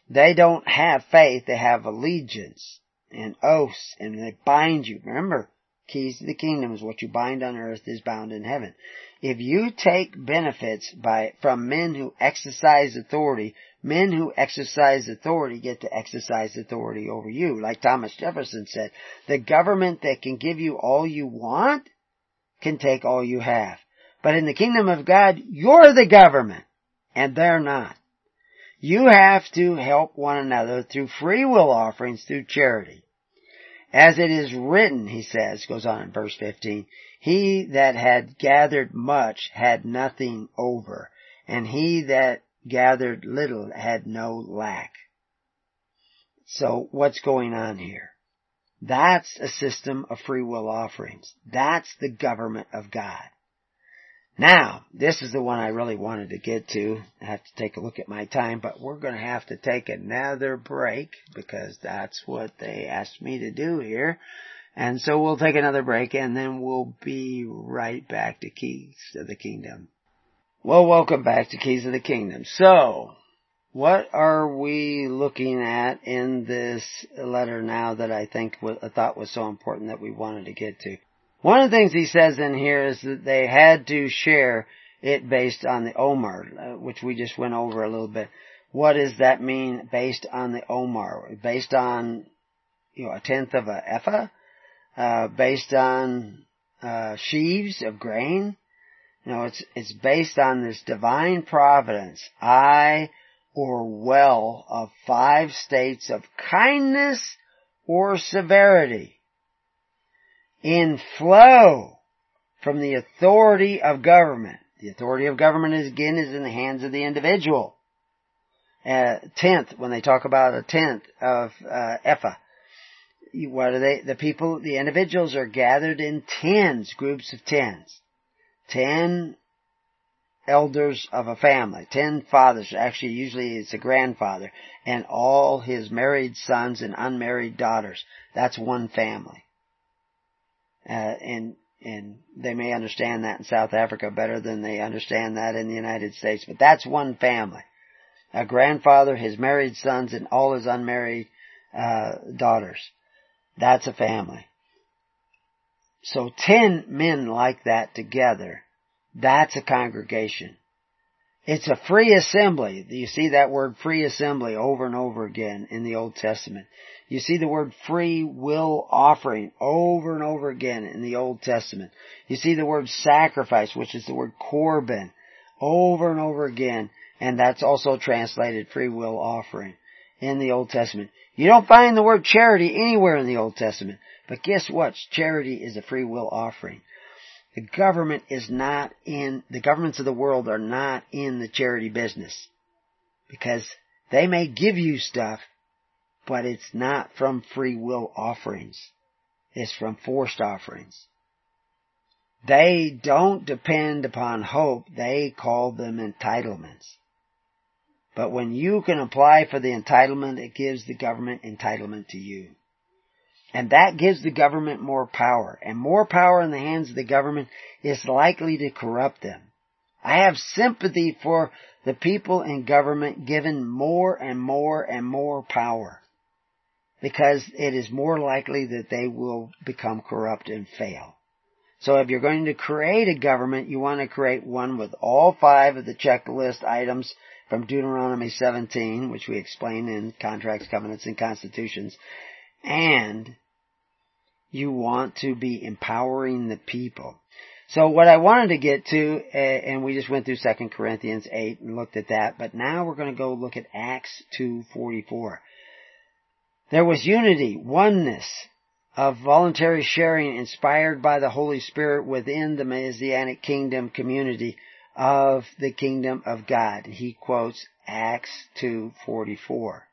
They don't have faith, they have allegiance and oaths, and they bind you. Remember, keys to the kingdom is what you bind on earth is bound in heaven. If you take benefits by, from men who exercise authority, men who exercise authority get to exercise authority over you. Like Thomas Jefferson said, the government that can give you all you want can take all you have. But in the kingdom of God, you're the government, and they're not. You have to help one another through free will offerings through charity. As it is written, he says, goes on in verse 15, he that had gathered much had nothing over, and he that gathered little had no lack. So what's going on here? That's a system of free will offerings. That's the government of God. Now, this is the one I really wanted to get to. I have to take a look at my time, but we're going to have to take another break because that's what they asked me to do here. And so we'll take another break and then we'll be right back to Keys of the Kingdom. Well, welcome back to Keys of the Kingdom. So, what are we looking at in this letter now that I think I thought was so important that we wanted to get to? One of the things he says in here is that they had to share it based on the Omer, uh, which we just went over a little bit. What does that mean based on the Omer? Based on, you know, a tenth of a ephah? Uh, based on, uh, sheaves of grain? You know, it's, it's based on this divine providence, eye or well of five states of kindness or severity in flow from the authority of government. The authority of government is again is in the hands of the individual. Uh, tenth, when they talk about a tenth of uh, what are they? The people, the individuals are gathered in tens, groups of tens. Ten elders of a family, ten fathers, actually usually it's a grandfather, and all his married sons and unmarried daughters. That's one family. Uh, and and they may understand that in South Africa better than they understand that in the United States. But that's one family. A grandfather, his married sons, and all his unmarried uh, daughters. That's a family. So ten men like that together, that's a congregation. It's a free assembly. You see that word free assembly over and over again in the Old Testament. You see the word free will offering over and over again in the Old Testament. You see the word sacrifice, which is the word korban, over and over again, and that's also translated free will offering in the Old Testament. You don't find the word charity anywhere in the Old Testament, but guess what? Charity is a free will offering. The government is not in, the governments of the world are not in the charity business. Because they may give you stuff, but it's not from free will offerings. It's from forced offerings. They don't depend upon hope, they call them entitlements. But when you can apply for the entitlement, it gives the government entitlement to you. And that gives the government more power. And more power in the hands of the government is likely to corrupt them. I have sympathy for the people in government given more and more and more power because it is more likely that they will become corrupt and fail. So if you're going to create a government, you want to create one with all five of the checklist items from Deuteronomy 17, which we explain in Contracts, Covenants, and Constitutions, and you want to be empowering the people. So what I wanted to get to, eh, and we just went through 2 Corinthians 8 and looked at that, but now we're going to go look at Acts 2.44. There was unity, oneness of voluntary sharing inspired by the Holy Spirit within the Messianic kingdom community of the kingdom of God. He quotes Acts 2:44.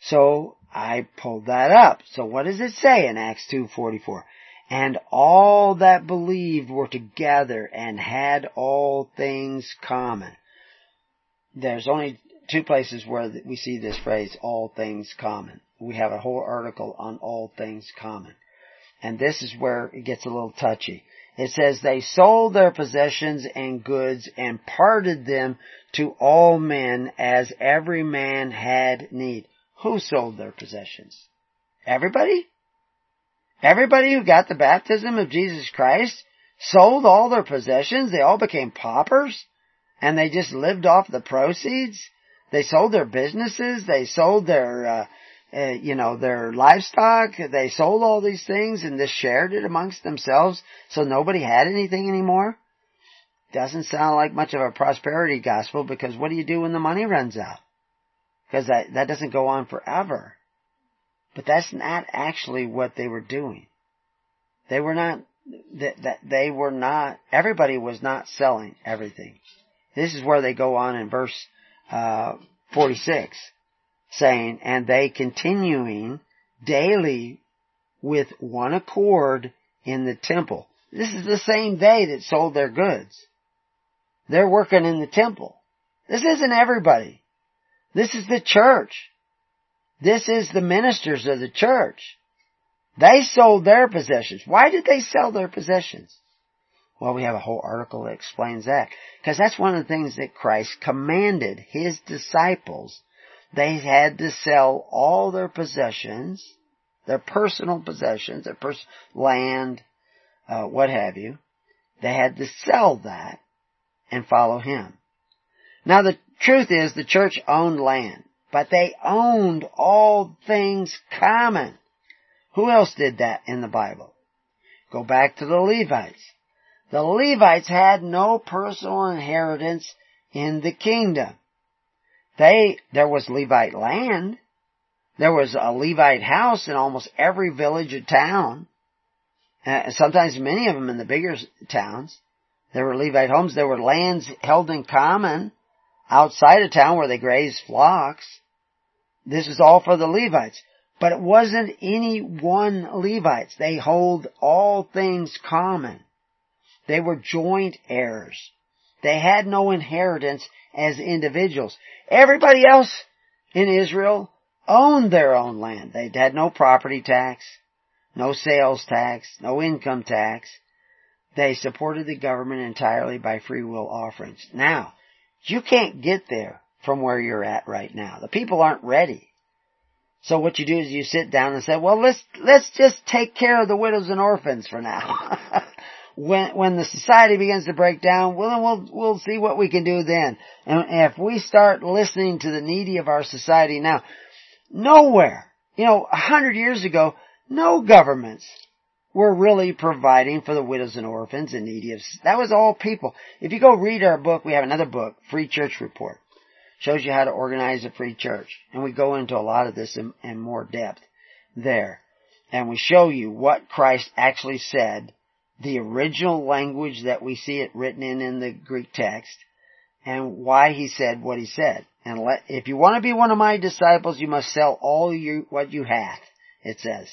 So I pulled that up. So what does it say in Acts 2:44? And all that believed were together and had all things common. There's only two places where we see this phrase, all things common. We have a whole article on all things common. And this is where it gets a little touchy. It says they sold their possessions and goods and parted them to all men as every man had need. Who sold their possessions? Everybody? Everybody who got the baptism of Jesus Christ sold all their possessions. They all became paupers and they just lived off the proceeds. They sold their businesses. They sold their, uh, uh, you know, their livestock. They sold all these things and just shared it amongst themselves so nobody had anything anymore. Doesn't sound like much of a prosperity gospel because what do you do when the money runs out? Because that, that doesn't go on forever. But that's not actually what they were doing. They were not, that, that they were not, everybody was not selling everything. This is where they go on in verse, uh, 46 saying, and they continuing daily with one accord in the temple. This is the same day that sold their goods. They're working in the temple. This isn't everybody. This is the church. This is the ministers of the church. They sold their possessions. Why did they sell their possessions? Well, we have a whole article that explains that. Because that's one of the things that Christ commanded His disciples they had to sell all their possessions, their personal possessions, their pers- land, uh, what have you. They had to sell that and follow him. Now the truth is the church owned land, but they owned all things common. Who else did that in the Bible? Go back to the Levites. The Levites had no personal inheritance in the kingdom. They, there was Levite land. There was a Levite house in almost every village or town. Uh, sometimes many of them in the bigger towns. There were Levite homes. There were lands held in common outside of town where they grazed flocks. This is all for the Levites. But it wasn't any one Levites. They hold all things common. They were joint heirs. They had no inheritance as individuals. Everybody else in Israel owned their own land. They had no property tax, no sales tax, no income tax. They supported the government entirely by free will offerings. Now, you can't get there from where you're at right now. The people aren't ready. So what you do is you sit down and say, well, let's, let's just take care of the widows and orphans for now. when when the society begins to break down, well then we'll we'll see what we can do then. And if we start listening to the needy of our society now, nowhere, you know, a hundred years ago, no governments were really providing for the widows and orphans and needy of that was all people. If you go read our book, we have another book, Free Church Report. Shows you how to organize a free church. And we go into a lot of this in, in more depth there. And we show you what Christ actually said the original language that we see it written in in the Greek text and why he said what he said. And let, if you want to be one of my disciples, you must sell all you, what you hath, it says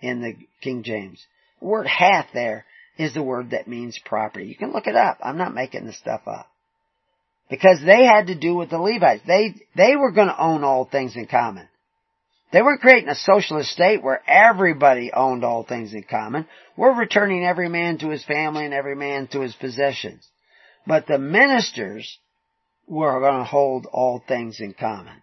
in the King James. The word hath there is the word that means property. You can look it up. I'm not making this stuff up. Because they had to do with the Levites. They, they were going to own all things in common. They weren't creating a socialist state where everybody owned all things in common. We're returning every man to his family and every man to his possessions. But the ministers were going to hold all things in common.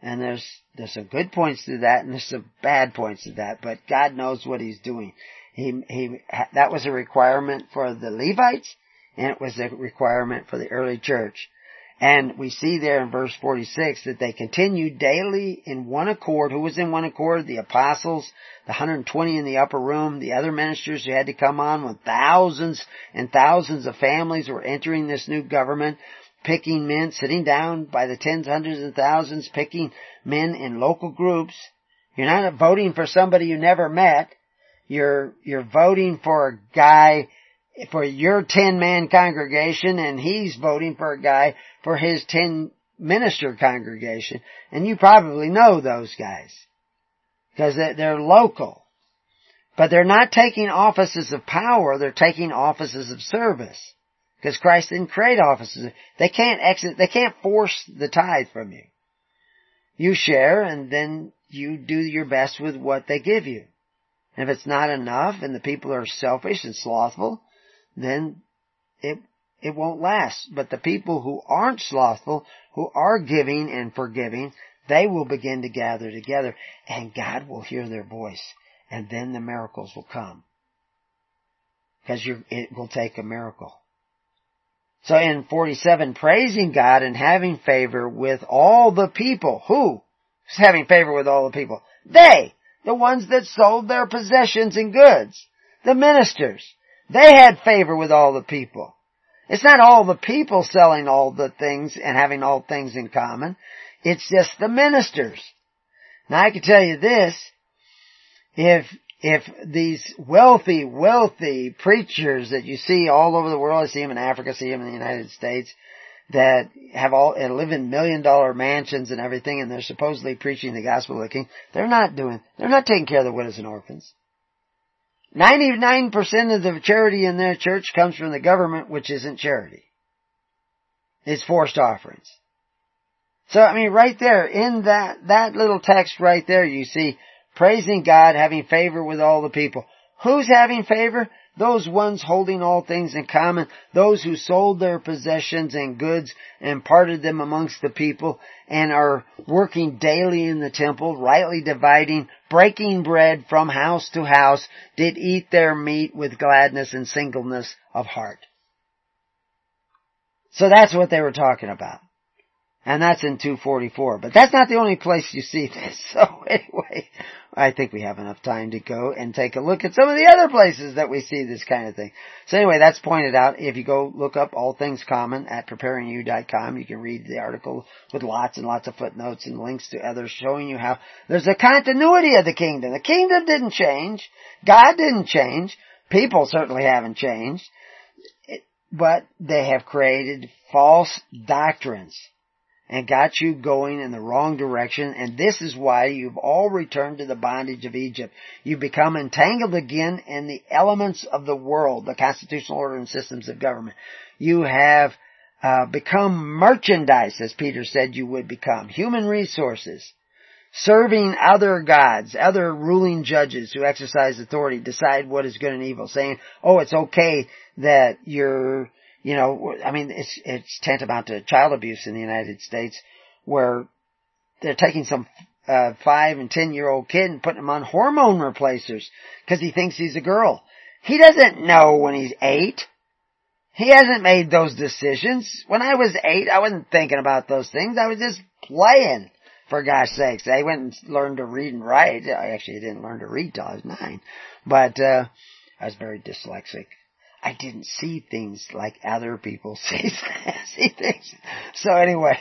And there's, there's some good points to that and there's some bad points to that, but God knows what He's doing. He, he, that was a requirement for the Levites and it was a requirement for the early church. And we see there in verse 46 that they continued daily in one accord. Who was in one accord? The apostles, the 120 in the upper room, the other ministers who had to come on when thousands and thousands of families were entering this new government, picking men, sitting down by the tens, hundreds, and thousands, picking men in local groups. You're not voting for somebody you never met. You're, you're voting for a guy for your 10 man congregation and he's voting for a guy for his 10 minister congregation. And you probably know those guys. Because they're local. But they're not taking offices of power, they're taking offices of service. Because Christ didn't create offices. They can't exit, they can't force the tithe from you. You share and then you do your best with what they give you. And if it's not enough and the people are selfish and slothful, then it, it won't last. But the people who aren't slothful, who are giving and forgiving, they will begin to gather together and God will hear their voice and then the miracles will come. Because it will take a miracle. So in 47, praising God and having favor with all the people. Who is having favor with all the people? They! The ones that sold their possessions and goods. The ministers. They had favor with all the people. It's not all the people selling all the things and having all things in common. It's just the ministers. Now I can tell you this, if, if these wealthy, wealthy preachers that you see all over the world, I see them in Africa, I see them in the United States, that have all, and live in million dollar mansions and everything, and they're supposedly preaching the gospel of the king, they're not doing, they're not taking care of the widows and orphans. 99% of the charity in their church comes from the government, which isn't charity. It's forced offerings. So, I mean, right there, in that, that little text right there, you see, praising God, having favor with all the people. Who's having favor? Those ones holding all things in common, those who sold their possessions and goods and parted them amongst the people and are working daily in the temple, rightly dividing, breaking bread from house to house, did eat their meat with gladness and singleness of heart. So that's what they were talking about. And that's in 244. But that's not the only place you see this. So anyway, I think we have enough time to go and take a look at some of the other places that we see this kind of thing. So anyway, that's pointed out. If you go look up All Things Common at preparingyou.com, you can read the article with lots and lots of footnotes and links to others showing you how there's a continuity of the kingdom. The kingdom didn't change. God didn't change. People certainly haven't changed. But they have created false doctrines and got you going in the wrong direction, and this is why you've all returned to the bondage of Egypt. You become entangled again in the elements of the world, the constitutional order and systems of government. You have uh, become merchandise, as Peter said you would become, human resources, serving other gods, other ruling judges who exercise authority, decide what is good and evil, saying, oh, it's okay that you're you know, I mean, it's, it's tantamount to child abuse in the United States where they're taking some uh, five and ten year old kid and putting him on hormone replacers because he thinks he's a girl. He doesn't know when he's eight. He hasn't made those decisions. When I was eight, I wasn't thinking about those things. I was just playing, for gosh sakes. I went and learned to read and write. I actually didn't learn to read till I was nine. But, uh, I was very dyslexic. I didn't see things like other people see, see things. So anyway,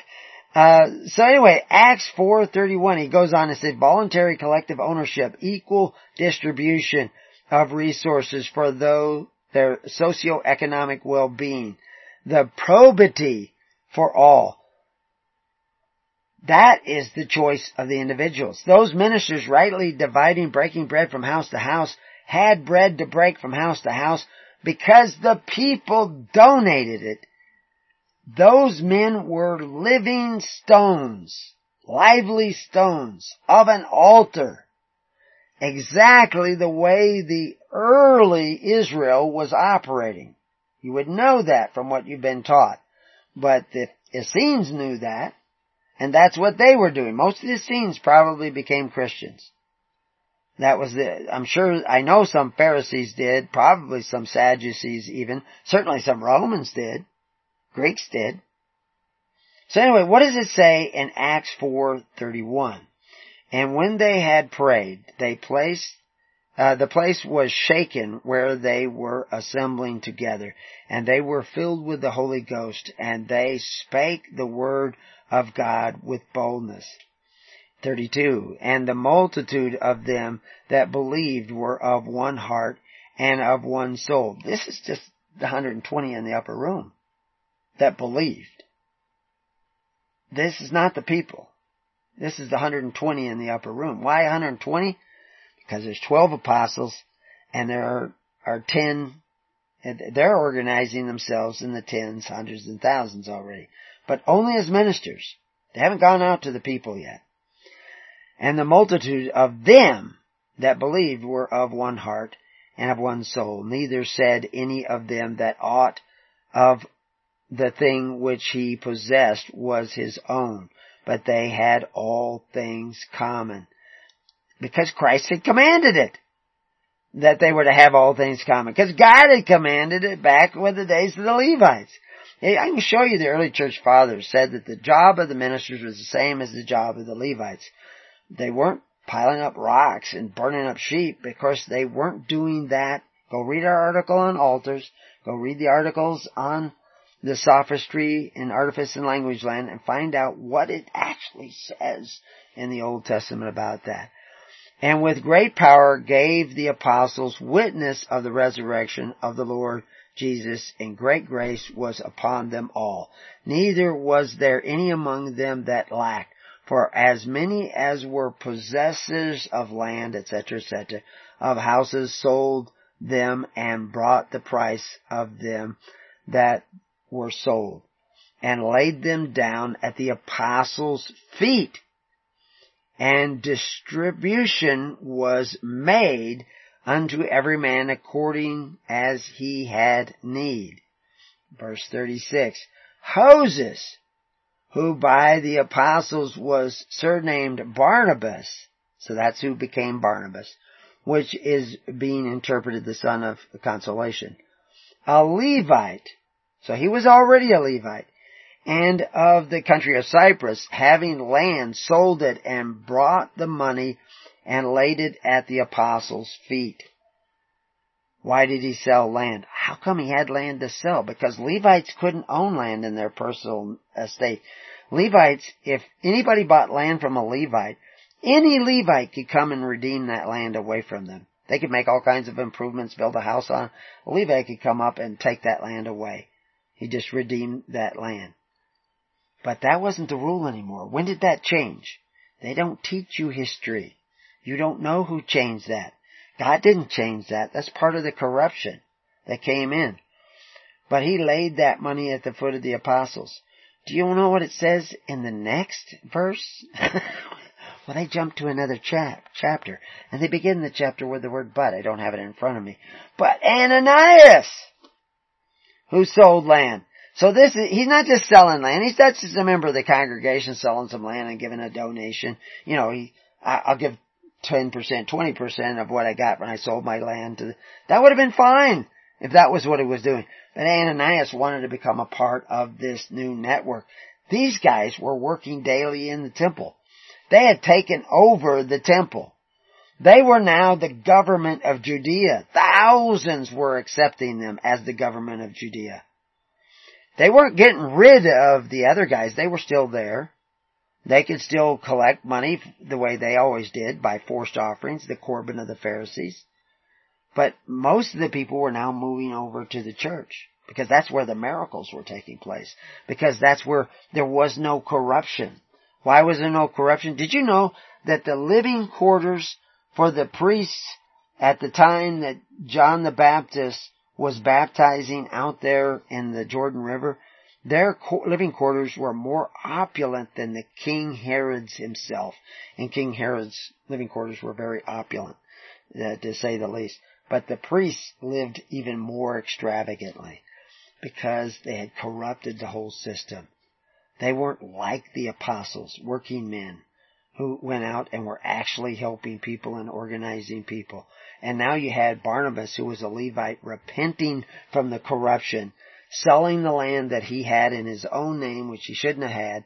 uh, so anyway, Acts 4.31, he goes on to say voluntary collective ownership, equal distribution of resources for those, their socio-economic well-being, the probity for all. That is the choice of the individuals. Those ministers rightly dividing, breaking bread from house to house, had bread to break from house to house, because the people donated it. Those men were living stones, lively stones of an altar. Exactly the way the early Israel was operating. You would know that from what you've been taught. But the Essenes knew that, and that's what they were doing. Most of the Essenes probably became Christians. That was the, I'm sure, I know some Pharisees did, probably some Sadducees even, certainly some Romans did, Greeks did. So anyway, what does it say in Acts 4:31? And when they had prayed, they placed uh, the place was shaken where they were assembling together, and they were filled with the Holy Ghost, and they spake the word of God with boldness. 32. And the multitude of them that believed were of one heart and of one soul. This is just the 120 in the upper room that believed. This is not the people. This is the 120 in the upper room. Why 120? Because there's 12 apostles And there are, are ten, they're organizing themselves in the tens, hundreds, and thousands already. But only as ministers. They haven't gone out to the people yet. And the multitude of them that believed were of one heart and of one soul. Neither said any of them that aught of the thing which he possessed was his own, but they had all things common. Because Christ had commanded it. That they were to have all things common. Because God had commanded it back with the days of the Levites. I can show you the early church fathers said that the job of the ministers was the same as the job of the Levites. They weren't piling up rocks and burning up sheep because they weren't doing that. Go read our article on altars. Go read the articles on the sophistry and artifice in language land and find out what it actually says in the Old Testament about that. And with great power gave the apostles witness of the resurrection of the Lord Jesus, and great grace was upon them all. Neither was there any among them that lacked, for as many as were possessors of land, etc., etc., of houses sold them and brought the price of them that were sold and laid them down at the apostles' feet. And distribution was made unto every man according as he had need. Verse 36. Joses, who by the apostles was surnamed Barnabas. So that's who became Barnabas, which is being interpreted the son of consolation. A Levite. So he was already a Levite. And of the country of Cyprus, having land, sold it and brought the money and laid it at the apostles' feet. Why did he sell land? How come he had land to sell? Because Levites couldn't own land in their personal estate. Levites, if anybody bought land from a Levite, any Levite could come and redeem that land away from them. They could make all kinds of improvements, build a house on. A Levite could come up and take that land away. He just redeemed that land. But that wasn't the rule anymore. When did that change? They don't teach you history. You don't know who changed that. God didn't change that. That's part of the corruption that came in. But he laid that money at the foot of the apostles. Do you know what it says in the next verse? well, they jump to another chap, chapter, and they begin the chapter with the word but. I don't have it in front of me. But Ananias, who sold land. So this is, he's not just selling land, he's not just a member of the congregation selling some land and giving a donation. You know, he, I'll give 10%, 20% of what I got when I sold my land to, the, that would have been fine if that was what he was doing. But Ananias wanted to become a part of this new network. These guys were working daily in the temple. They had taken over the temple. They were now the government of Judea. Thousands were accepting them as the government of Judea. They weren't getting rid of the other guys. They were still there. They could still collect money the way they always did by forced offerings, the Corban of the Pharisees. But most of the people were now moving over to the church because that's where the miracles were taking place. Because that's where there was no corruption. Why was there no corruption? Did you know that the living quarters for the priests at the time that John the Baptist was baptizing out there in the Jordan River, their living quarters were more opulent than the King Herod's himself. And King Herod's living quarters were very opulent, uh, to say the least. But the priests lived even more extravagantly because they had corrupted the whole system. They weren't like the apostles, working men who went out and were actually helping people and organizing people. And now you had Barnabas, who was a Levite, repenting from the corruption selling the land that he had in his own name, which he shouldn't have had.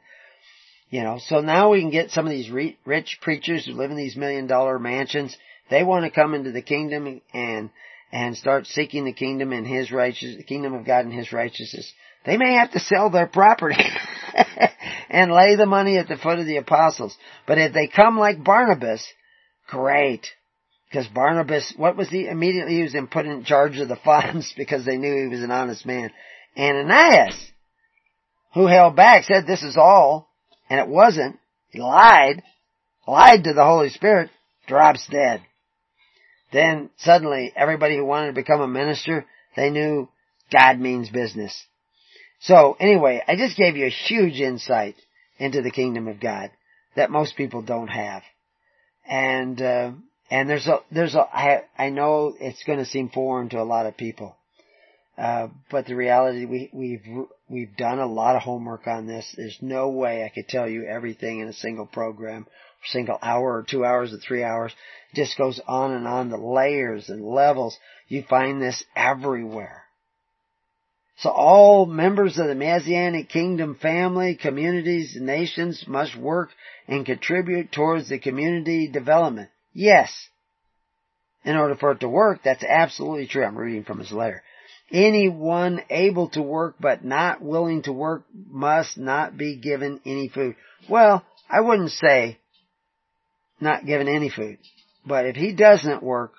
You know, so now we can get some of these re- rich preachers who live in these million dollar mansions. They want to come into the kingdom and, and start seeking the kingdom and his righteousness, the kingdom of God and his righteousness. They may have to sell their property and lay the money at the foot of the apostles. But if they come like Barnabas, great. Because Barnabas, what was he? Immediately he was put in charge of the funds because they knew he was an honest man. Ananias, who held back, said this is all, and it wasn't. He lied, lied to the Holy Spirit, drops dead. then suddenly everybody who wanted to become a minister, they knew God means business. So anyway, I just gave you a huge insight into the kingdom of God that most people don't have. And, uh, and there's a, there's a, I, I know it's going to seem foreign to a lot of people. Uh, but the reality, we, we've, we've done a lot of homework on this. There's no way I could tell you everything in a single program, single hour or two hours or three hours. It just goes on and on, the layers and levels. You find this everywhere. So all members of the Messianic Kingdom family, communities, nations must work and contribute towards the community development. Yes. In order for it to work, that's absolutely true. I'm reading from his letter. Anyone able to work but not willing to work must not be given any food. Well, I wouldn't say not given any food. But if he doesn't work,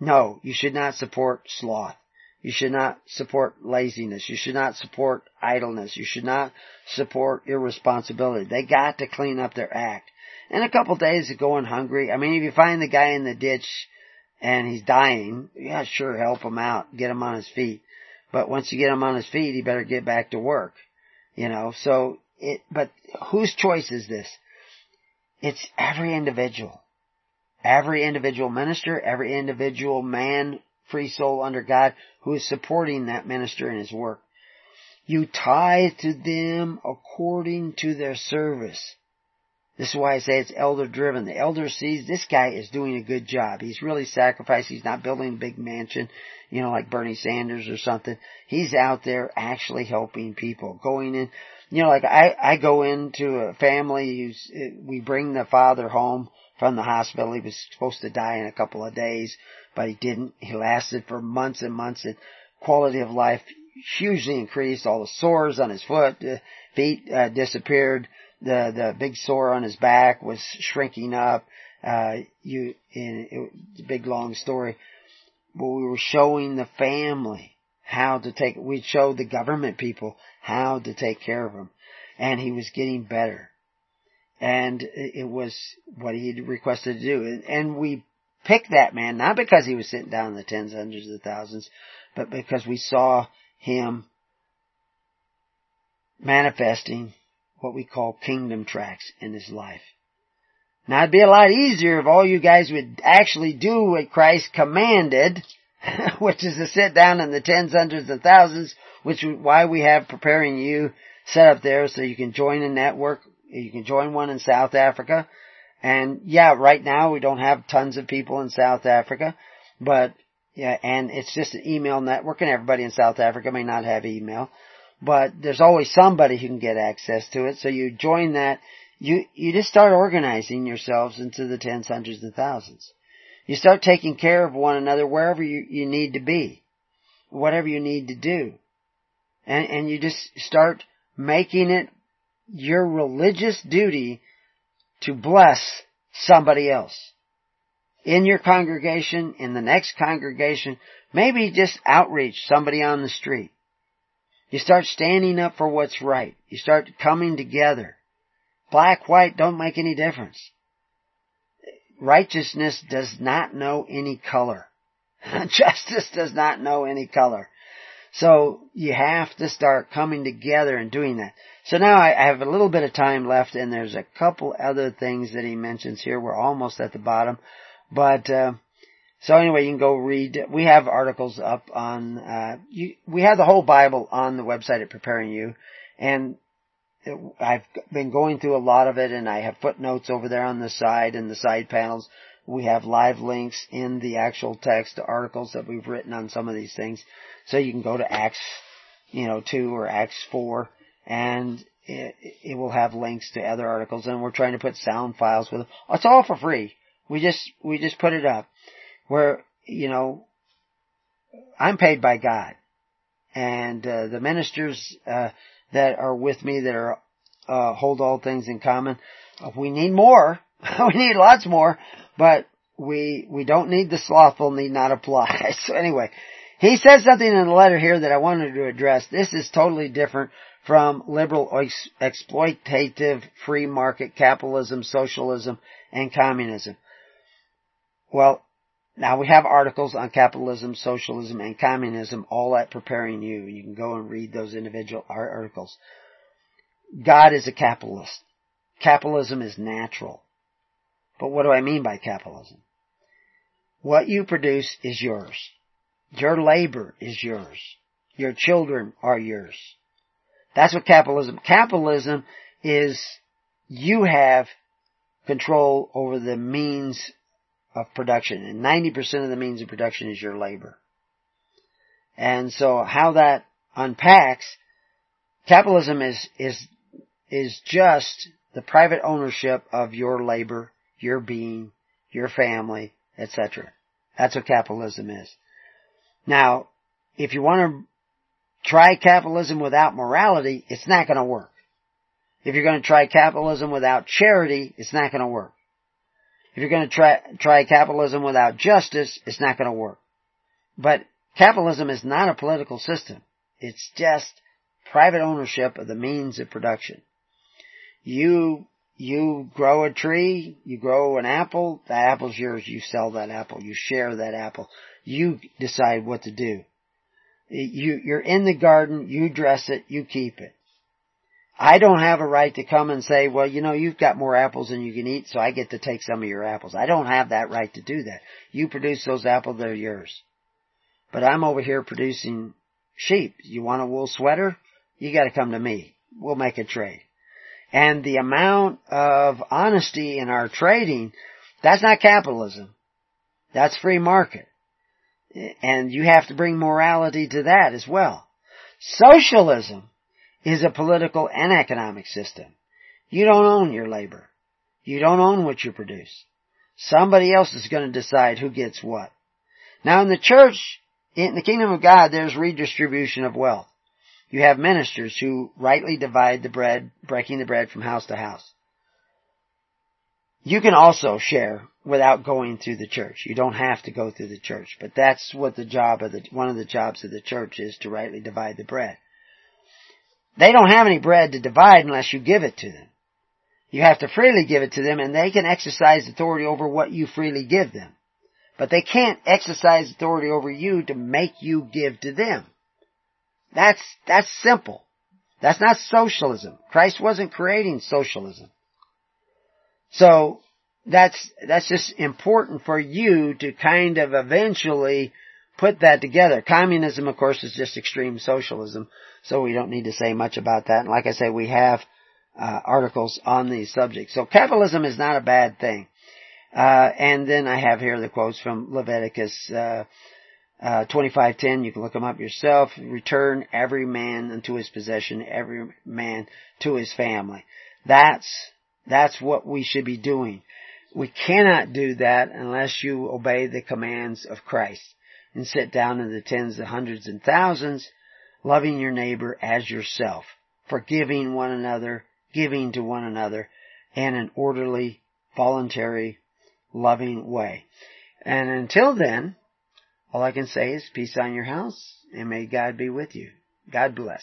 no, you should not support sloth. You should not support laziness. You should not support idleness. You should not support irresponsibility. They got to clean up their act. And a couple days of going hungry, I mean, if you find the guy in the ditch and he's dying, yeah, sure, help him out, get him on his feet. But once you get him on his feet, he better get back to work. You know, so it, but whose choice is this? It's every individual. Every individual minister, every individual man, free soul under God who is supporting that minister in his work. You tithe to them according to their service. This is why I say it's elder driven. The elder sees this guy is doing a good job. He's really sacrificed. He's not building a big mansion, you know, like Bernie Sanders or something. He's out there actually helping people, going in. You know, like I, I go into a family we bring the father home from the hospital. He was supposed to die in a couple of days, but he didn't. He lasted for months and months and quality of life hugely increased. All the sores on his foot, uh, feet uh, disappeared the the big sore on his back was shrinking up. Uh, you in it's a big long story, but we were showing the family how to take. We showed the government people how to take care of him, and he was getting better. And it was what he requested to do, and we picked that man not because he was sitting down in the tens, hundreds of thousands, but because we saw him manifesting what we call kingdom tracks in his life. Now it'd be a lot easier if all you guys would actually do what Christ commanded, which is to sit down in the tens, hundreds, and thousands, which is why we have preparing you set up there so you can join a network. You can join one in South Africa. And yeah, right now we don't have tons of people in South Africa, but yeah, and it's just an email network and everybody in South Africa may not have email but there's always somebody who can get access to it. So you join that. You, you just start organizing yourselves into the tens, hundreds, and thousands. You start taking care of one another wherever you, you need to be. Whatever you need to do. And, and you just start making it your religious duty to bless somebody else. In your congregation, in the next congregation, maybe just outreach somebody on the street. You start standing up for what's right. You start coming together. Black, white don't make any difference. Righteousness does not know any color. Justice does not know any color. So you have to start coming together and doing that. So now I have a little bit of time left and there's a couple other things that he mentions here. We're almost at the bottom. But, uh, so anyway, you can go read. We have articles up on. Uh, you, we have the whole Bible on the website at Preparing You, and I've been going through a lot of it, and I have footnotes over there on the side and the side panels. We have live links in the actual text to articles that we've written on some of these things, so you can go to Acts, you know, two or Acts four, and it, it will have links to other articles. And we're trying to put sound files with it. It's all for free. We just we just put it up where, you know, I'm paid by God. And uh, the ministers uh, that are with me that are uh, hold all things in common, uh, we need more. we need lots more, but we we don't need the slothful need not apply. so anyway, he says something in the letter here that I wanted to address. This is totally different from liberal ex- exploitative free market capitalism, socialism, and communism. Well, Now we have articles on capitalism, socialism, and communism all at preparing you. You can go and read those individual articles. God is a capitalist. Capitalism is natural. But what do I mean by capitalism? What you produce is yours. Your labor is yours. Your children are yours. That's what capitalism, capitalism is you have control over the means of production and 90% of the means of production is your labor. And so how that unpacks, capitalism is, is, is just the private ownership of your labor, your being, your family, etc. That's what capitalism is. Now, if you want to try capitalism without morality, it's not going to work. If you're going to try capitalism without charity, it's not going to work. If you're going to try, try capitalism without justice, it's not going to work. But capitalism is not a political system. It's just private ownership of the means of production. You, you grow a tree, you grow an apple, the apple's yours, you sell that apple, you share that apple, you decide what to do. You, you're in the garden, you dress it, you keep it. I don't have a right to come and say, well, you know, you've got more apples than you can eat, so I get to take some of your apples. I don't have that right to do that. You produce those apples, they're yours. But I'm over here producing sheep. You want a wool sweater? You gotta come to me. We'll make a trade. And the amount of honesty in our trading, that's not capitalism. That's free market. And you have to bring morality to that as well. Socialism is a political and economic system. You don't own your labor. You don't own what you produce. Somebody else is going to decide who gets what. Now in the church, in the kingdom of God, there's redistribution of wealth. You have ministers who rightly divide the bread, breaking the bread from house to house. You can also share without going through the church. You don't have to go through the church, but that's what the job of the, one of the jobs of the church is to rightly divide the bread. They don't have any bread to divide unless you give it to them. You have to freely give it to them and they can exercise authority over what you freely give them. But they can't exercise authority over you to make you give to them. That's, that's simple. That's not socialism. Christ wasn't creating socialism. So, that's, that's just important for you to kind of eventually put that together. Communism, of course, is just extreme socialism, so we don't need to say much about that. And like I say, we have uh, articles on these subjects. So capitalism is not a bad thing. Uh, and then I have here the quotes from Leviticus uh, uh, 25:10. You can look them up yourself. Return every man unto his possession, every man to his family. That's that's what we should be doing. We cannot do that unless you obey the commands of Christ and sit down in the tens, the hundreds, and thousands, loving your neighbor as yourself, forgiving one another, giving to one another, in an orderly, voluntary, loving way. And until then, all I can say is peace on your house, and may God be with you. God bless.